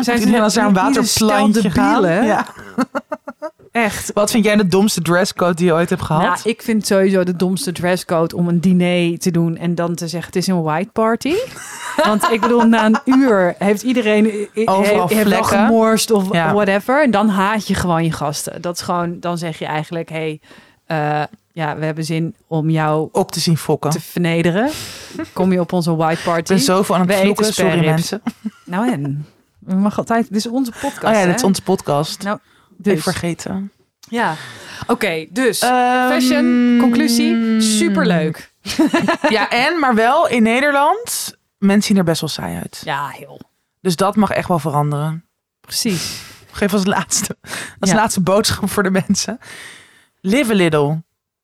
Zijn niet- niet stel waterplantje gaan. Ja. Echt. Wat vind jij de domste dresscode die je ooit hebt gehad? Nou, ik vind sowieso de domste dresscode om een diner te doen en dan te zeggen het is een white party. Want ik bedoel, na een uur heeft iedereen Overal heeft, wel gemorst of Ja. whatever. En dan haat je gewoon je gasten. Dat is gewoon, dan zeg je eigenlijk, hey, eh, ja, we hebben zin om jou Op te zien fokken. te vernederen. Kom je op onze white Ik party? ben zoveel aan het vloeken. Sorry mensen. Nou en? We mag altijd, dit is onze podcast. Oh ja, dit is onze podcast. Nou, Dus. dus. vergeten. Ja. Oké, dus Ehm, fashion, conclusie, superleuk. Ja, en, maar wel in Nederland, mensen zien er best wel saai uit. Ja, heel. Dus dat mag echt wel veranderen. Precies. Geef als laatste, als Ja. laatste boodschap voor de mensen. Live a little.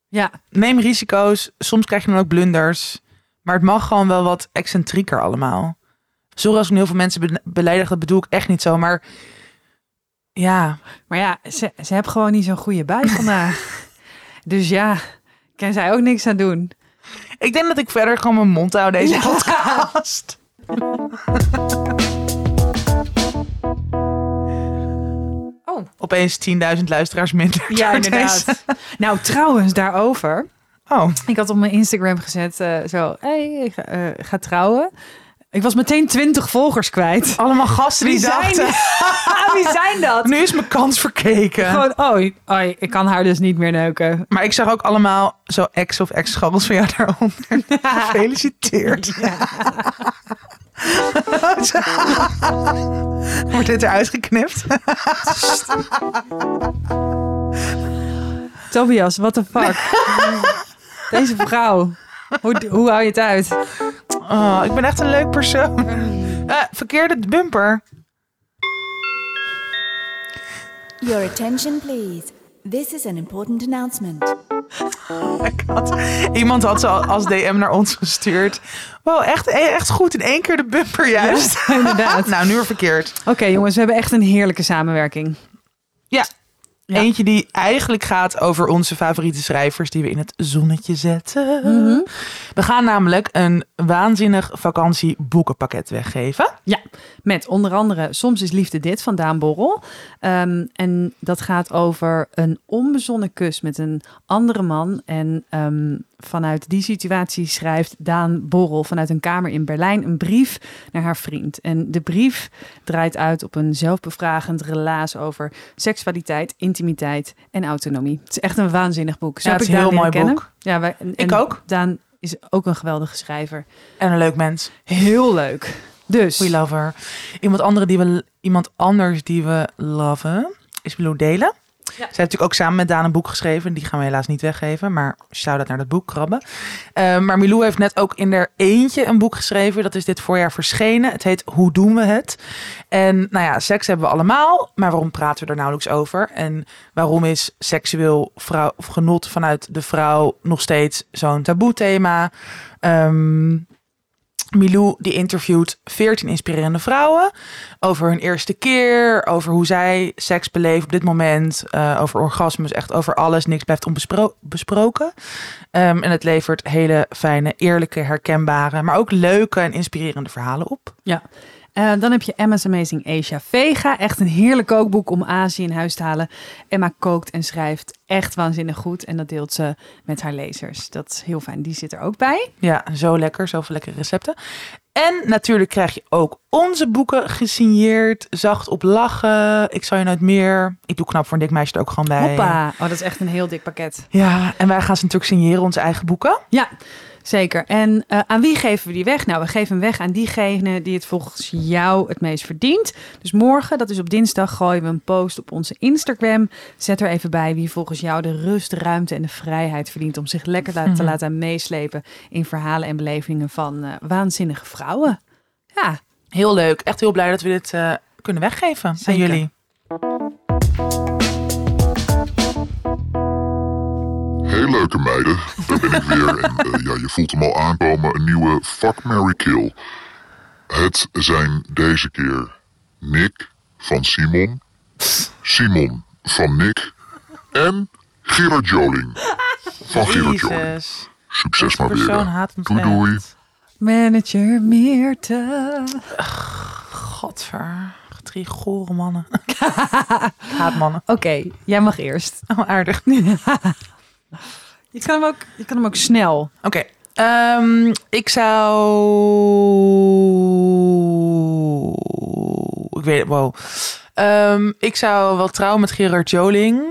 Ja, Neem risico's. Soms krijg je dan ook blunders. Maar het mag gewoon wel wat excentrieker allemaal. Sorry als ik nu heel veel mensen be- beledig. Dat bedoel ik echt niet zo. Maar ja, maar ja, ze, ze hebben gewoon niet zo'n goede bui vandaag. dus ja, kan zij ook niks aan doen. ik denk dat ik verder gewoon mijn mond hou deze podcast. Oh, Opeens 10.000 luisteraars minder. ja, inderdaad. deze- Nou, trouwens, daarover. Oh, Ik had op mijn Instagram gezet, eh, zo, hey, ik ga, eh, ga trouwen. Ik was meteen 20 volgers kwijt. allemaal gasten die zijn dachten... Wie zijn dat? Nu is mijn kans verkeken. Gewoon, oh, oh, ik kan haar dus niet meer neuken. Maar ik zag ook allemaal zo ex of ex-scharrels van jou daaronder. Gefeliciteerd. Wordt dit eruit geknipt? Tobias, what the fuck? Deze vrouw. Hoe, hoe hou je het uit? Oh, ik ben echt een leuk persoon. Eh, verkeerde bumper. Your attention, please. This is an important announcement. Ik had- iemand had ze al als DM naar ons gestuurd. Wow, echt, echt goed in één keer de bumper juist. inderdaad. nou, nu weer verkeerd. Oké jongens, we hebben echt een heerlijke samenwerking. Ja. Ja. Eentje die eigenlijk gaat over onze favoriete schrijvers die we in het zonnetje zetten. Mhm. We gaan namelijk een waanzinnig vakantieboekenpakket weggeven. Ja, met onder andere Soms is liefde dit van Daan Borrel. Ehm, en dat gaat over een onbezonnen kus met een andere man. En ehm, vanuit die situatie schrijft Daan Borrel vanuit een kamer in Berlijn een brief naar haar vriend. En de brief draait uit op een zelfbevragend relaas over seksualiteit, intimiteit en autonomie. Het is echt een waanzinnig boek. Zo Ja, heb het ik een heel mooi kennen. Ja, wij, en, Ik ook. Daan is ook een geweldige schrijver. En een leuk mens. Heel leuk. Dus We love her. Iemand, andere die we, iemand anders die we loven is Blue Delen. Zij heeft natuurlijk ook samen met Daan een boek geschreven. Die gaan we helaas niet weggeven. Maar shout-out naar dat boek, Krabben. Eh, maar Milou heeft net ook in haar eentje een boek geschreven. Dat is dit voorjaar verschenen. Het heet Hoe doen we het? En nou ja, seks hebben we allemaal. Maar waarom praten we er nauwelijks over? En waarom is seksueel vrouw, genot vanuit de vrouw nog steeds zo'n taboe thema? Ehm, Milou die interviewt 14 inspirerende vrouwen over hun eerste keer, over hoe zij seks beleven op dit moment, eh, over orgasmes, echt over alles. Niks blijft onbesproken. Ehm, en het levert hele fijne, eerlijke, herkenbare, maar ook leuke en inspirerende verhalen op. Ja. Eh, dan heb je Emma's Amazing Asia Vega. Echt een heerlijk kookboek om Azië in huis te halen. Emma kookt en schrijft echt waanzinnig goed. En dat deelt ze met haar lezers. Dat is heel fijn. Die zit er ook bij. Ja, zo lekker, zoveel lekkere recepten. En natuurlijk krijg je ook onze boeken gesigneerd. Zacht op lachen. Ik zal je nooit meer. Ik doe knap voor een dik meisje er ook gewoon bij. Hoppa. Oh, dat is echt een heel dik pakket. Ja, en wij gaan ze natuurlijk signeren, onze eigen boeken. Ja, zeker. En eh, aan wie geven we die weg? Nou, we geven hem weg aan diegene die het volgens jou het meest verdient. Dus morgen, dat is op dinsdag, gooien we een post op onze Instagram. Zet er even bij wie volgens jou de rust, de ruimte en de vrijheid verdient om zich lekker te Mhm. laten meeslepen in verhalen en belevingen van eh, waanzinnige vrouwen. Ja, Heel leuk. Echt heel blij dat we dit eh, kunnen weggeven aan Zeker. jullie. Hey leuke meiden, daar ben ik weer. En eh, ja, je voelt hem al aankomen, een nieuwe Fuck, Mary Kill. Het zijn deze keer Nick van Simon, Simon van Nick en Gerard Joling van Gerard Joling. Jezus. Succes maar weer. Doei doei. manager Meerte. Godver. Drie gore mannen. haat mannen. Oké, jij mag eerst. Oh, aardig. Je kan hem ook, je kan hem ook snel. Oké. ehm, ik zou... Ik weet het, wow. Ehm, ik zou wel trouwen met Gerard Joling.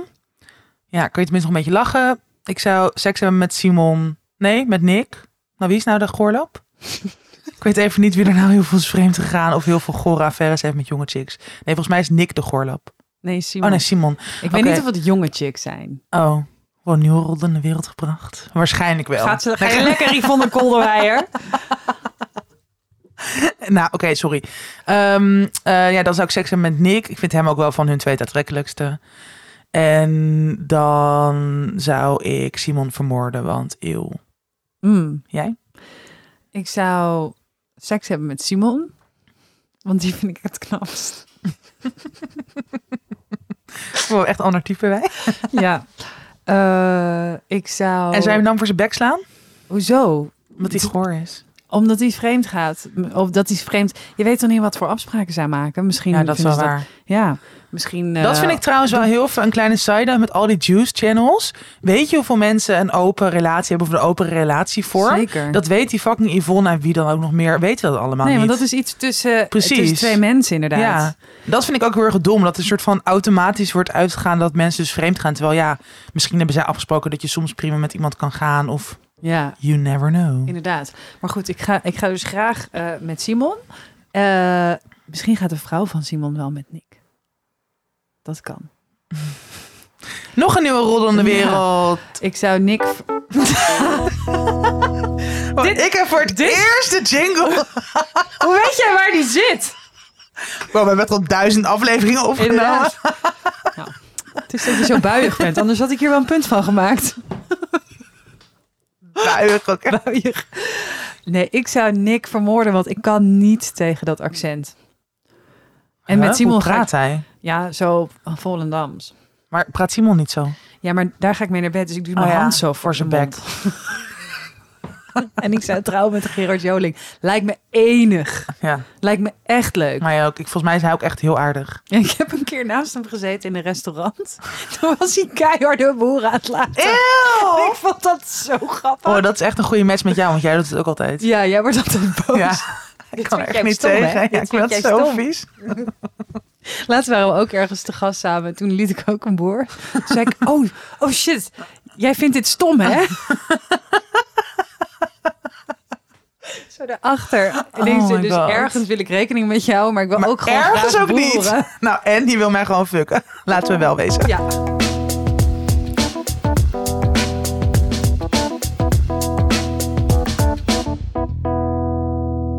Ja, kun je tenminste nog een beetje lachen. Ik zou seks hebben met Simon. Nee, met Nick. Nou, wie is nou de goorloop? ik weet even niet wie er nou heel veel is vreemd gegaan... of heel veel gore affaires heeft met jonge chicks. Nee, volgens mij is Nick de goorloop. Nee, Simon. Oh nee, Simon. Ik weet niet of het jonge chicks zijn. Oh, gewoon nieuwe rol in de wereld gebracht. Waarschijnlijk wel. Gaat ze, ga je lekker Yvonne Kolderweijer? Nou, oké, sorry. Ehm, eh, ja, dan zou ik seks hebben met Nick. Ik vind hem ook wel van hun twee het aantrekkelijkste. En dan zou ik Simon vermoorden, want eeuw. Hmm. Jij? Ik zou seks hebben met Simon. Want die vind ik het knapst. Wow, echt ander type wij. Ja. Eh, ik zou... En zou je hem dan voor zijn bek slaan? Hoezo? Omdat hij goor is. Omdat hij vreemd gaat. Of dat hij vreemd... Je weet toch niet wat voor afspraken zij maken? Misschien Ja, dat is wel waar. Ja, misschien... dat eh, vind ik trouwens wel heel veel een kleine side met al die juice channels. Weet je hoeveel mensen een open relatie hebben of een open relatievorm? Zeker. Dat weet die fucking Yvonne en wie dan ook nog meer. Weten dat allemaal nee, niet. want dat is iets tussen, Precies. tussen twee mensen inderdaad. Ja, dat vind ik ook heel erg dom. Dat er een soort van automatisch wordt uitgegaan dat mensen dus vreemd gaan. Terwijl ja, misschien hebben zij afgesproken dat je soms prima met iemand kan gaan. Of ja. you never know. Inderdaad. Maar goed, ik ga, ik ga dus graag eh, met Simon. Eh, misschien gaat de vrouw van Simon wel met Nick. Dat kan. Nog een nieuwe rol in de Ja. wereld. Ik zou Nick... Want ik heb voor het eerst de jingle. Hoe weet jij waar die zit? Wow, we hebben tot duizend afleveringen opgenomen. Nou, het is dat je zo buiig bent, anders had ik hier wel een punt van gemaakt. Ook. Buiig. Nee, ik zou Nick vermoorden, want ik kan niet tegen dat accent. En Huh? met Simon Hoe ik, praat hij? ja, zo Volendams. Maar praat Simon niet zo? Ja, maar daar ga ik mee naar bed, dus ik doe mijn Oh ja, hand zo voor zijn zijn bek. En ik zou trouwen met Gerard Joling. Lijkt me enig. Ja, Lijkt me echt leuk. mij ook. Ik, volgens mij is hij ook echt heel aardig. Ja, ik heb een keer naast hem gezeten in een restaurant. Toen was hij keiharde boeren aan het laten. Eeuw! Ik vond dat zo grappig. Oh, dat is echt een goede match met jou, want jij doet het ook altijd. Ja, jij wordt altijd boos. Ja, ik kan er echt niet stom, tegen. Ja, ik vind dat zo stom. vies. Laatst waren we ook ergens te gast samen. Toen liet ik ook een boer. Toen zei ik, oh, oh shit, jij vindt dit stom, hè? Zo. En ik Oh dus God. ergens wil ik rekening met jou, maar ik wil Maar ook gewoon ergens ook boeren. niet. Nou, en die wil mij gewoon fucken. Laten we wel wezen. Ja.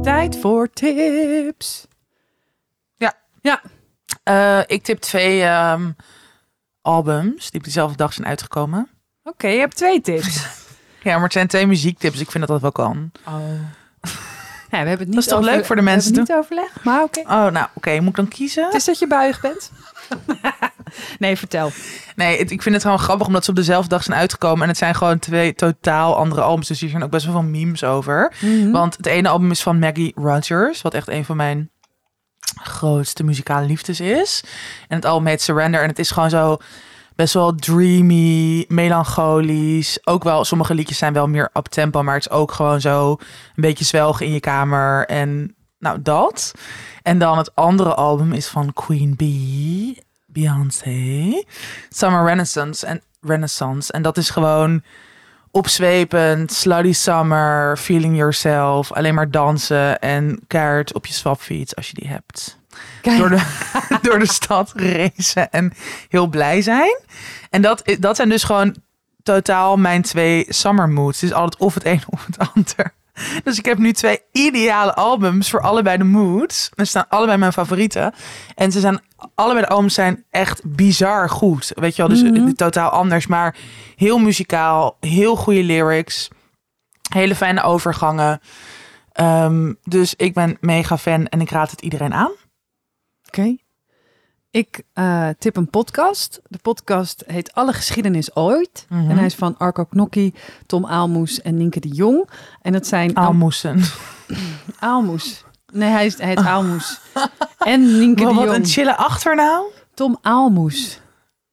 Tijd voor tips. Ja. Ja. Eh, ik tip twee ehm, albums die op dezelfde dag zijn uitgekomen. Oké, je hebt twee tips. Ja, maar het zijn twee muziektips. Ik vind dat dat wel kan. Oh. Ja, we hebben het niet Dat is toch over- leuk voor de we mensen, hebben het niet overlegd, maar oké. Oh, nou, oké. Moet ik dan kiezen? Het is dat je buig bent. nee, vertel. Nee, het- ik vind het gewoon grappig omdat ze op dezelfde dag zijn uitgekomen. En het zijn gewoon twee totaal andere albums. Dus hier zijn ook best wel veel memes over. Mhm. Want het ene album is van Maggie Rogers. Wat echt een van mijn grootste muzikale liefdes is. En het album heet Surrender. En het is gewoon zo best wel dreamy, melancholisch. Ook wel, sommige liedjes zijn wel meer up tempo. Maar het is ook gewoon zo een beetje zwelgen in je kamer. En nou, dat. En dan het andere album is van Queen Bee. Beyoncé. Summer Renaissance. En Renaissance. En dat is gewoon opzwepend, slutty summer, feeling yourself, alleen maar dansen en kaart op je swapfiets als je die hebt. Kijk. Door de, door de stad racen en heel blij zijn. En dat, dat zijn dus gewoon totaal mijn twee summer moods. Het is altijd of het een of het ander. Dus ik heb nu twee ideale albums voor allebei de moods. Ze staan allebei mijn favorieten. En ze zijn allebei de albums zijn echt bizar goed. Weet je wel, dus Mhm. totaal anders, maar heel muzikaal, heel goede lyrics, hele fijne overgangen. Ehm, dus ik ben mega fan en ik raad het iedereen aan. Oké. Ik eh, tip een podcast. De podcast heet Alle Geschiedenis Ooit. Mhm. En hij is van Arco Knokkie, Tom Aalmoes en Nienke de Jong. En dat zijn... Aalmoesen. Aalmoes. Nee, hij, is, hij heet Aalmoes. En Nienke Wow, de wat Jong. een chille achternaam. Tom Aalmoes.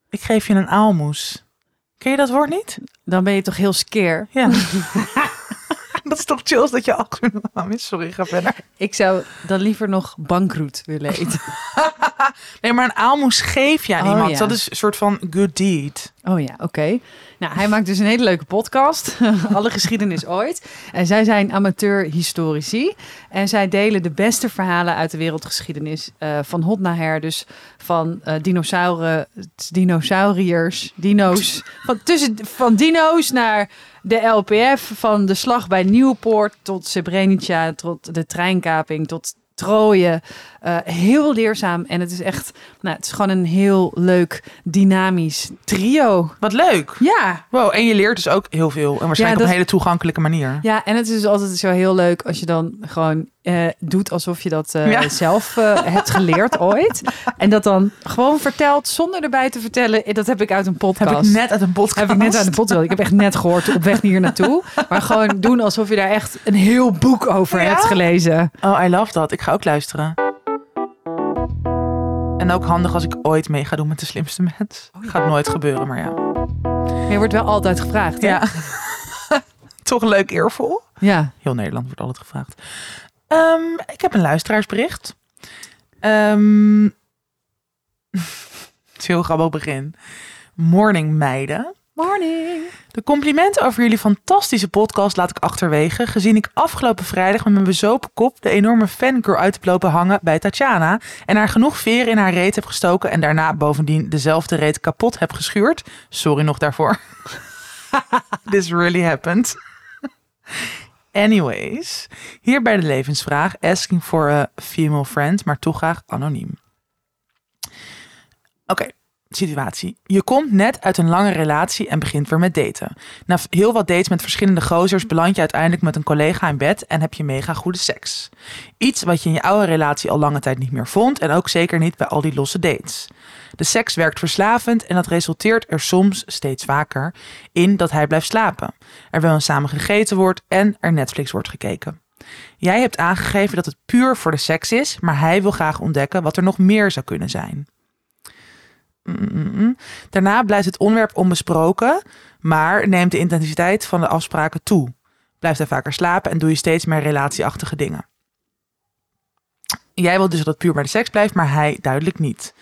Ik geef je een aalmoes. Ken je dat woord niet? Dan ben je toch heel skeer. Ja. dat is toch chills dat je is. Sorry, ga verder. Ik zou dan liever nog bankroet willen eten. Nee, maar een aalmoes geef je aan Oh, iemand. ja. Dat is een soort van good deed. Oh ja, oké. Nou, hij maakt dus een hele leuke podcast. Alle geschiedenis ooit. En zij zijn amateur-historici. En zij delen de beste verhalen uit de wereldgeschiedenis. eh, van hot naar her. Dus van eh dinosauren, dinosauriërs, dino's. Van, tussen, van dino's naar de LPF. Van de slag bij Nieuwpoort tot Srebrenica. Tot de treinkaping. Tot Troje. Eh, heel leerzaam. En het is echt, nou, het is gewoon een heel leuk, dynamisch trio. Wat leuk. Ja, Wow, en je leert dus ook heel veel. En waarschijnlijk Ja, op een hele toegankelijke manier. ja, en het is dus altijd zo heel leuk als je dan gewoon eh, doet alsof je dat eh, Ja. zelf eh, hebt geleerd ooit. En dat dan gewoon vertelt zonder erbij te vertellen. Dat heb ik uit een podcast. Heb ik net uit een podcast. Heb ik net uit de podcast. Ik heb echt net gehoord op weg hier naartoe. Maar gewoon doen alsof je daar echt een heel boek over Ja? hebt gelezen. Oh, I love dat. Ik ga ook luisteren. En ook handig als ik ooit mee ga doen met de slimste mens. Gaat nooit gebeuren, maar ja. Je wordt wel altijd gevraagd. Hè? Ja. Toch leuk eervol. ja. Heel Nederland wordt altijd gevraagd. Ehm, ik heb een luisteraarsbericht. Ehm het is heel grappig begin. Morning meiden. Morning. De complimenten over jullie fantastische podcast laat ik achterwege, gezien ik afgelopen vrijdag met mijn bezopen kop de enorme fangirl uit heb lopen hangen bij Tatjana en haar genoeg veren in haar reet heb gestoken en daarna bovendien dezelfde reet kapot heb geschuurd. Sorry nog daarvoor. This really happened. Anyways, hier bij de levensvraag. Asking for a female friend, maar toch graag anoniem. Oké, situatie. Je komt net uit een lange relatie en begint weer met daten. Na heel wat dates met verschillende gozers beland je uiteindelijk met een collega in bed en heb je mega goede seks. Iets wat je in je oude relatie al lange tijd niet meer vond en ook zeker niet bij al die losse dates. De seks werkt verslavend en dat resulteert er soms steeds vaker in dat hij blijft slapen. Er wel samen gegeten wordt en er Netflix wordt gekeken. Jij hebt aangegeven dat het puur voor de seks is, maar hij wil graag ontdekken wat er nog meer zou kunnen zijn. Daarna blijft het onderwerp onbesproken, maar neemt de intensiteit van de afspraken toe. Blijft hij vaker slapen en doe je steeds meer relatieachtige dingen. Jij wilt dus dat het puur bij de seks blijft, maar hij duidelijk niet.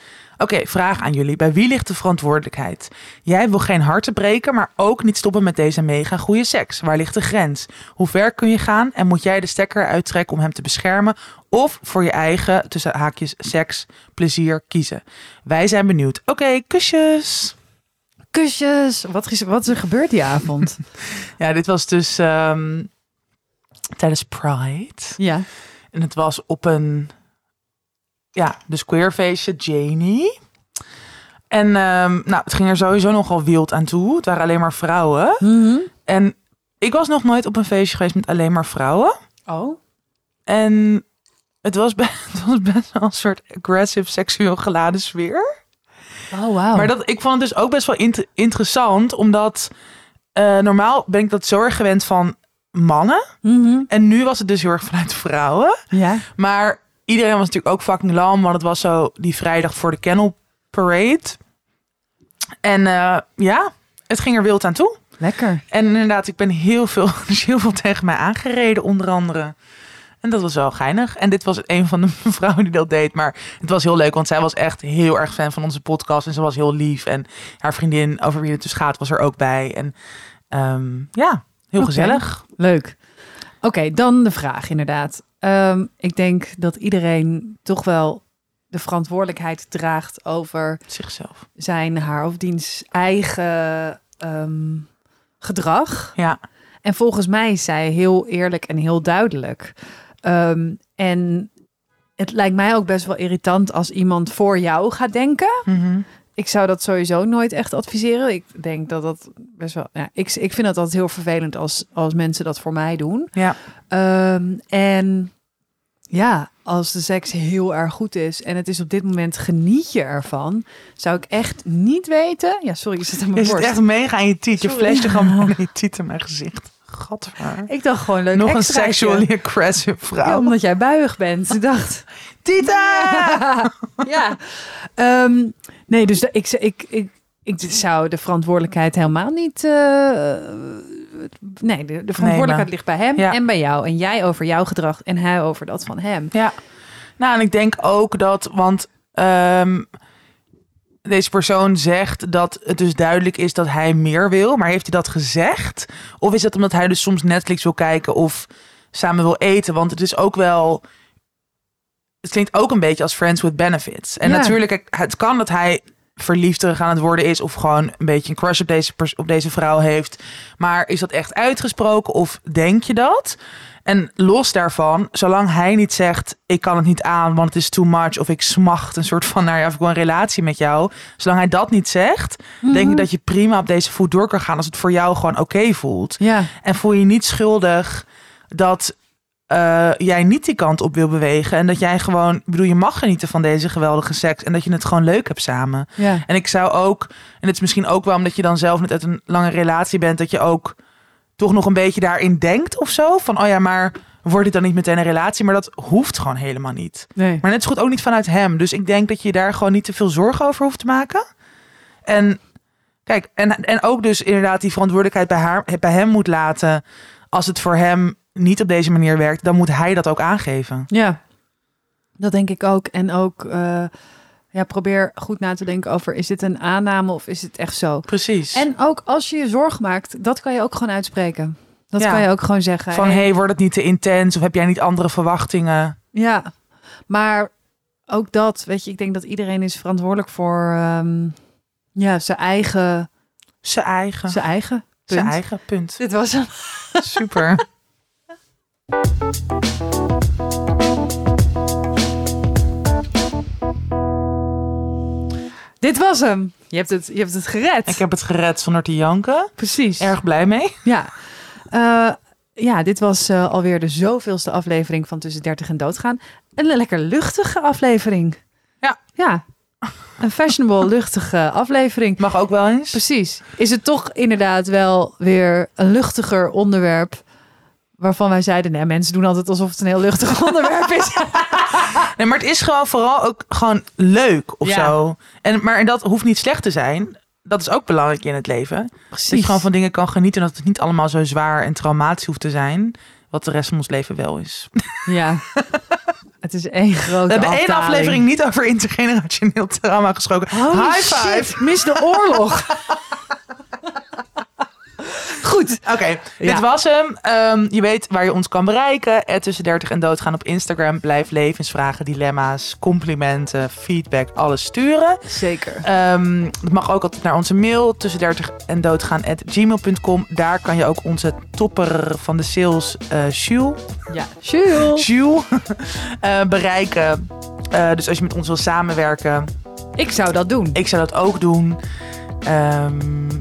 Oké, vraag aan jullie. Bij wie ligt de verantwoordelijkheid? Jij wil geen harten breken, maar ook niet stoppen met deze mega goede seks. Waar ligt de grens? Hoe ver kun je gaan en moet jij de stekker uittrekken om hem te beschermen of voor je eigen, tussen haakjes, seks, plezier kiezen? Wij zijn benieuwd. Oké, kusjes. Kusjes. Wat is, wat is er gebeurd die avond? Ja, dit was dus ehm, tijdens Pride. ja. En het was op een, ja, dus queerfeestje, Janie. En ehm, nou, het ging er sowieso nogal wild aan toe. Het waren alleen maar vrouwen. Mhm. En ik was nog nooit op een feestje geweest met alleen maar vrouwen. Oh. En het was, be- het was best wel een soort aggressive, seksueel geladen sfeer. Oh, wauw. Maar dat, ik vond het dus ook best wel int- interessant, omdat eh, normaal ben ik dat zo erg gewend van mannen. Mhm. En nu was het dus heel erg vanuit vrouwen. Ja. Maar iedereen was natuurlijk ook fucking lam, want het was zo die vrijdag voor de Kennel Parade. En eh, ja, het ging er wild aan toe. Lekker. En inderdaad, ik ben heel veel, is heel veel tegen mij aangereden, onder andere. En dat was wel geinig. En dit was een van de vrouwen die dat deed. Maar het was heel leuk, want zij was echt heel erg fan van onze podcast. En ze was heel lief. En haar vriendin, over wie het dus gaat, was er ook bij. En ehm, ja, heel gezellig. Leuk. Oké, dan de vraag inderdaad. Ehm, ik denk dat iedereen toch wel de verantwoordelijkheid draagt over Zichzelf. zijn, haar of diens eigen ehm, gedrag. Ja, En volgens mij is zij heel eerlijk en heel duidelijk. Ehm, en het lijkt mij ook best wel irritant als iemand voor jou gaat denken. Mhm. Ik zou dat sowieso nooit echt adviseren. Ik denk dat dat best wel. Ja, ik, ik vind dat altijd heel vervelend als, als mensen dat voor mij doen. ja. Ehm, en ja, als de seks heel erg goed is en het is op dit moment geniet je ervan, zou ik echt niet weten. Ja, sorry, je zit aan Je mijn zit borst. echt mega aan je tiet. Je flesje gewoon bijna je tiet in mijn gezicht. Gadver. Ik dacht gewoon leuk. Nog een sexually aggressive Ja, vrouw. omdat jij buig bent. Ik dacht. Tita! ja. Ehm, nee, dus ik, ik, ik, ik zou de verantwoordelijkheid helemaal niet. eh, nee, de, de verantwoordelijkheid ligt bij hem Ja. en bij jou. En jij over jouw gedrag en hij over dat van hem. Ja, nou en ik denk ook dat, want ehm, deze persoon zegt dat het dus duidelijk is dat hij meer wil, maar heeft hij dat gezegd? Of is het omdat hij dus soms Netflix wil kijken of samen wil eten? Want het is ook wel, het klinkt ook een beetje als friends with benefits. En Ja. natuurlijk, het kan dat hij verliefd aan het worden is of gewoon een beetje een crush op deze, op deze vrouw heeft. Maar is dat echt uitgesproken of denk je dat? En los daarvan, zolang hij niet zegt: ik kan het niet aan, want het is too much, of ik smacht een soort van, nou ja, of ik wil een relatie met jou. Zolang hij dat niet zegt, denk ik dat je prima op deze voet door kan gaan als het voor jou gewoon oké voelt. Ja, En voel je niet schuldig dat eh, jij niet die kant op wil bewegen en dat jij gewoon, ik bedoel, je mag genieten van deze geweldige seks en dat je het gewoon leuk hebt samen. ja. En ik zou ook, en het is misschien ook wel omdat je dan zelf net uit een lange relatie bent, dat je ook toch nog een beetje daarin denkt of zo. Van, oh ja, maar wordt dit dan niet meteen een relatie? Maar dat hoeft gewoon helemaal niet. Nee. Maar net zo goed ook niet vanuit hem. Dus ik denk dat je daar gewoon niet te veel zorgen over hoeft te maken. En kijk, en, en ook dus inderdaad die verantwoordelijkheid bij, haar, bij hem moet laten. Als het voor hem niet op deze manier werkt, dan moet hij dat ook aangeven. Ja, dat denk ik ook. En ook, eh, ja, probeer goed na te denken over: is dit een aanname of is het echt zo? Precies. En ook als je je zorg maakt, dat kan je ook gewoon uitspreken. Dat Ja. kan je ook gewoon zeggen. van, Hey, hey, wordt het niet te intens? Of heb jij niet andere verwachtingen? Ja, maar ook dat, weet je, ik denk dat iedereen is verantwoordelijk voor ehm, ja, zijn eigen, Zijn eigen. zijn eigen. Zijn Punt. eigen punt. Dit was hem. Super. Dit was hem. Je hebt het, je hebt het gered. Ik heb het gered zonder te janken. Precies. Erg blij mee. Ja. Eh, ja, dit was eh, alweer de zoveelste aflevering van Tussen 30 en Doodgaan. Een lekker luchtige aflevering. Ja. Ja. Een fashionable, luchtige aflevering. Mag ook wel eens. Precies. Is het toch inderdaad wel weer een luchtiger onderwerp... waarvan wij zeiden, nee, mensen doen altijd alsof het een heel luchtig onderwerp is. Nee, maar het is gewoon vooral ook gewoon leuk of Ja. zo. En, maar dat hoeft niet slecht te zijn. Dat is ook belangrijk in het leven. Dat je gewoon van dingen kan genieten. Dat het niet allemaal zo zwaar en traumatisch hoeft te zijn. Wat de rest van ons leven wel is. Ja. Het is één grote We hebben één aflevering niet over intergenerationeel trauma gesproken. Holy High shit, five. mis de oorlog. Goed. Oké, Ja. dit was hem. Ehm, je weet waar je ons kan bereiken. Tussen 30 en doodgaan op Instagram. Blijf levensvragen, dilemma's, complimenten, feedback, alles sturen. Zeker. Ehm het mag ook altijd naar onze mail tussen 30 en doodgaan at gmail.com. Daar kan je ook onze topper van de sales, Jules, Ja. Jules. Jules eh, bereiken. Eh, dus als je met ons wil samenwerken, Ik zou dat doen. ik zou dat ook doen. Ehm,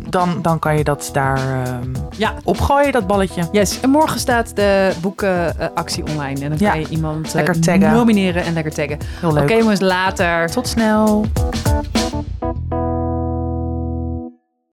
dan, dan kan je dat daar ehm, Ja. opgooien, dat balletje. Yes. En morgen staat de boekenactie online. En dan Ja. kan je iemand eh, Lekker taggen. nomineren en lekker taggen. Heel Oké leuk. jongens, later. Tot snel.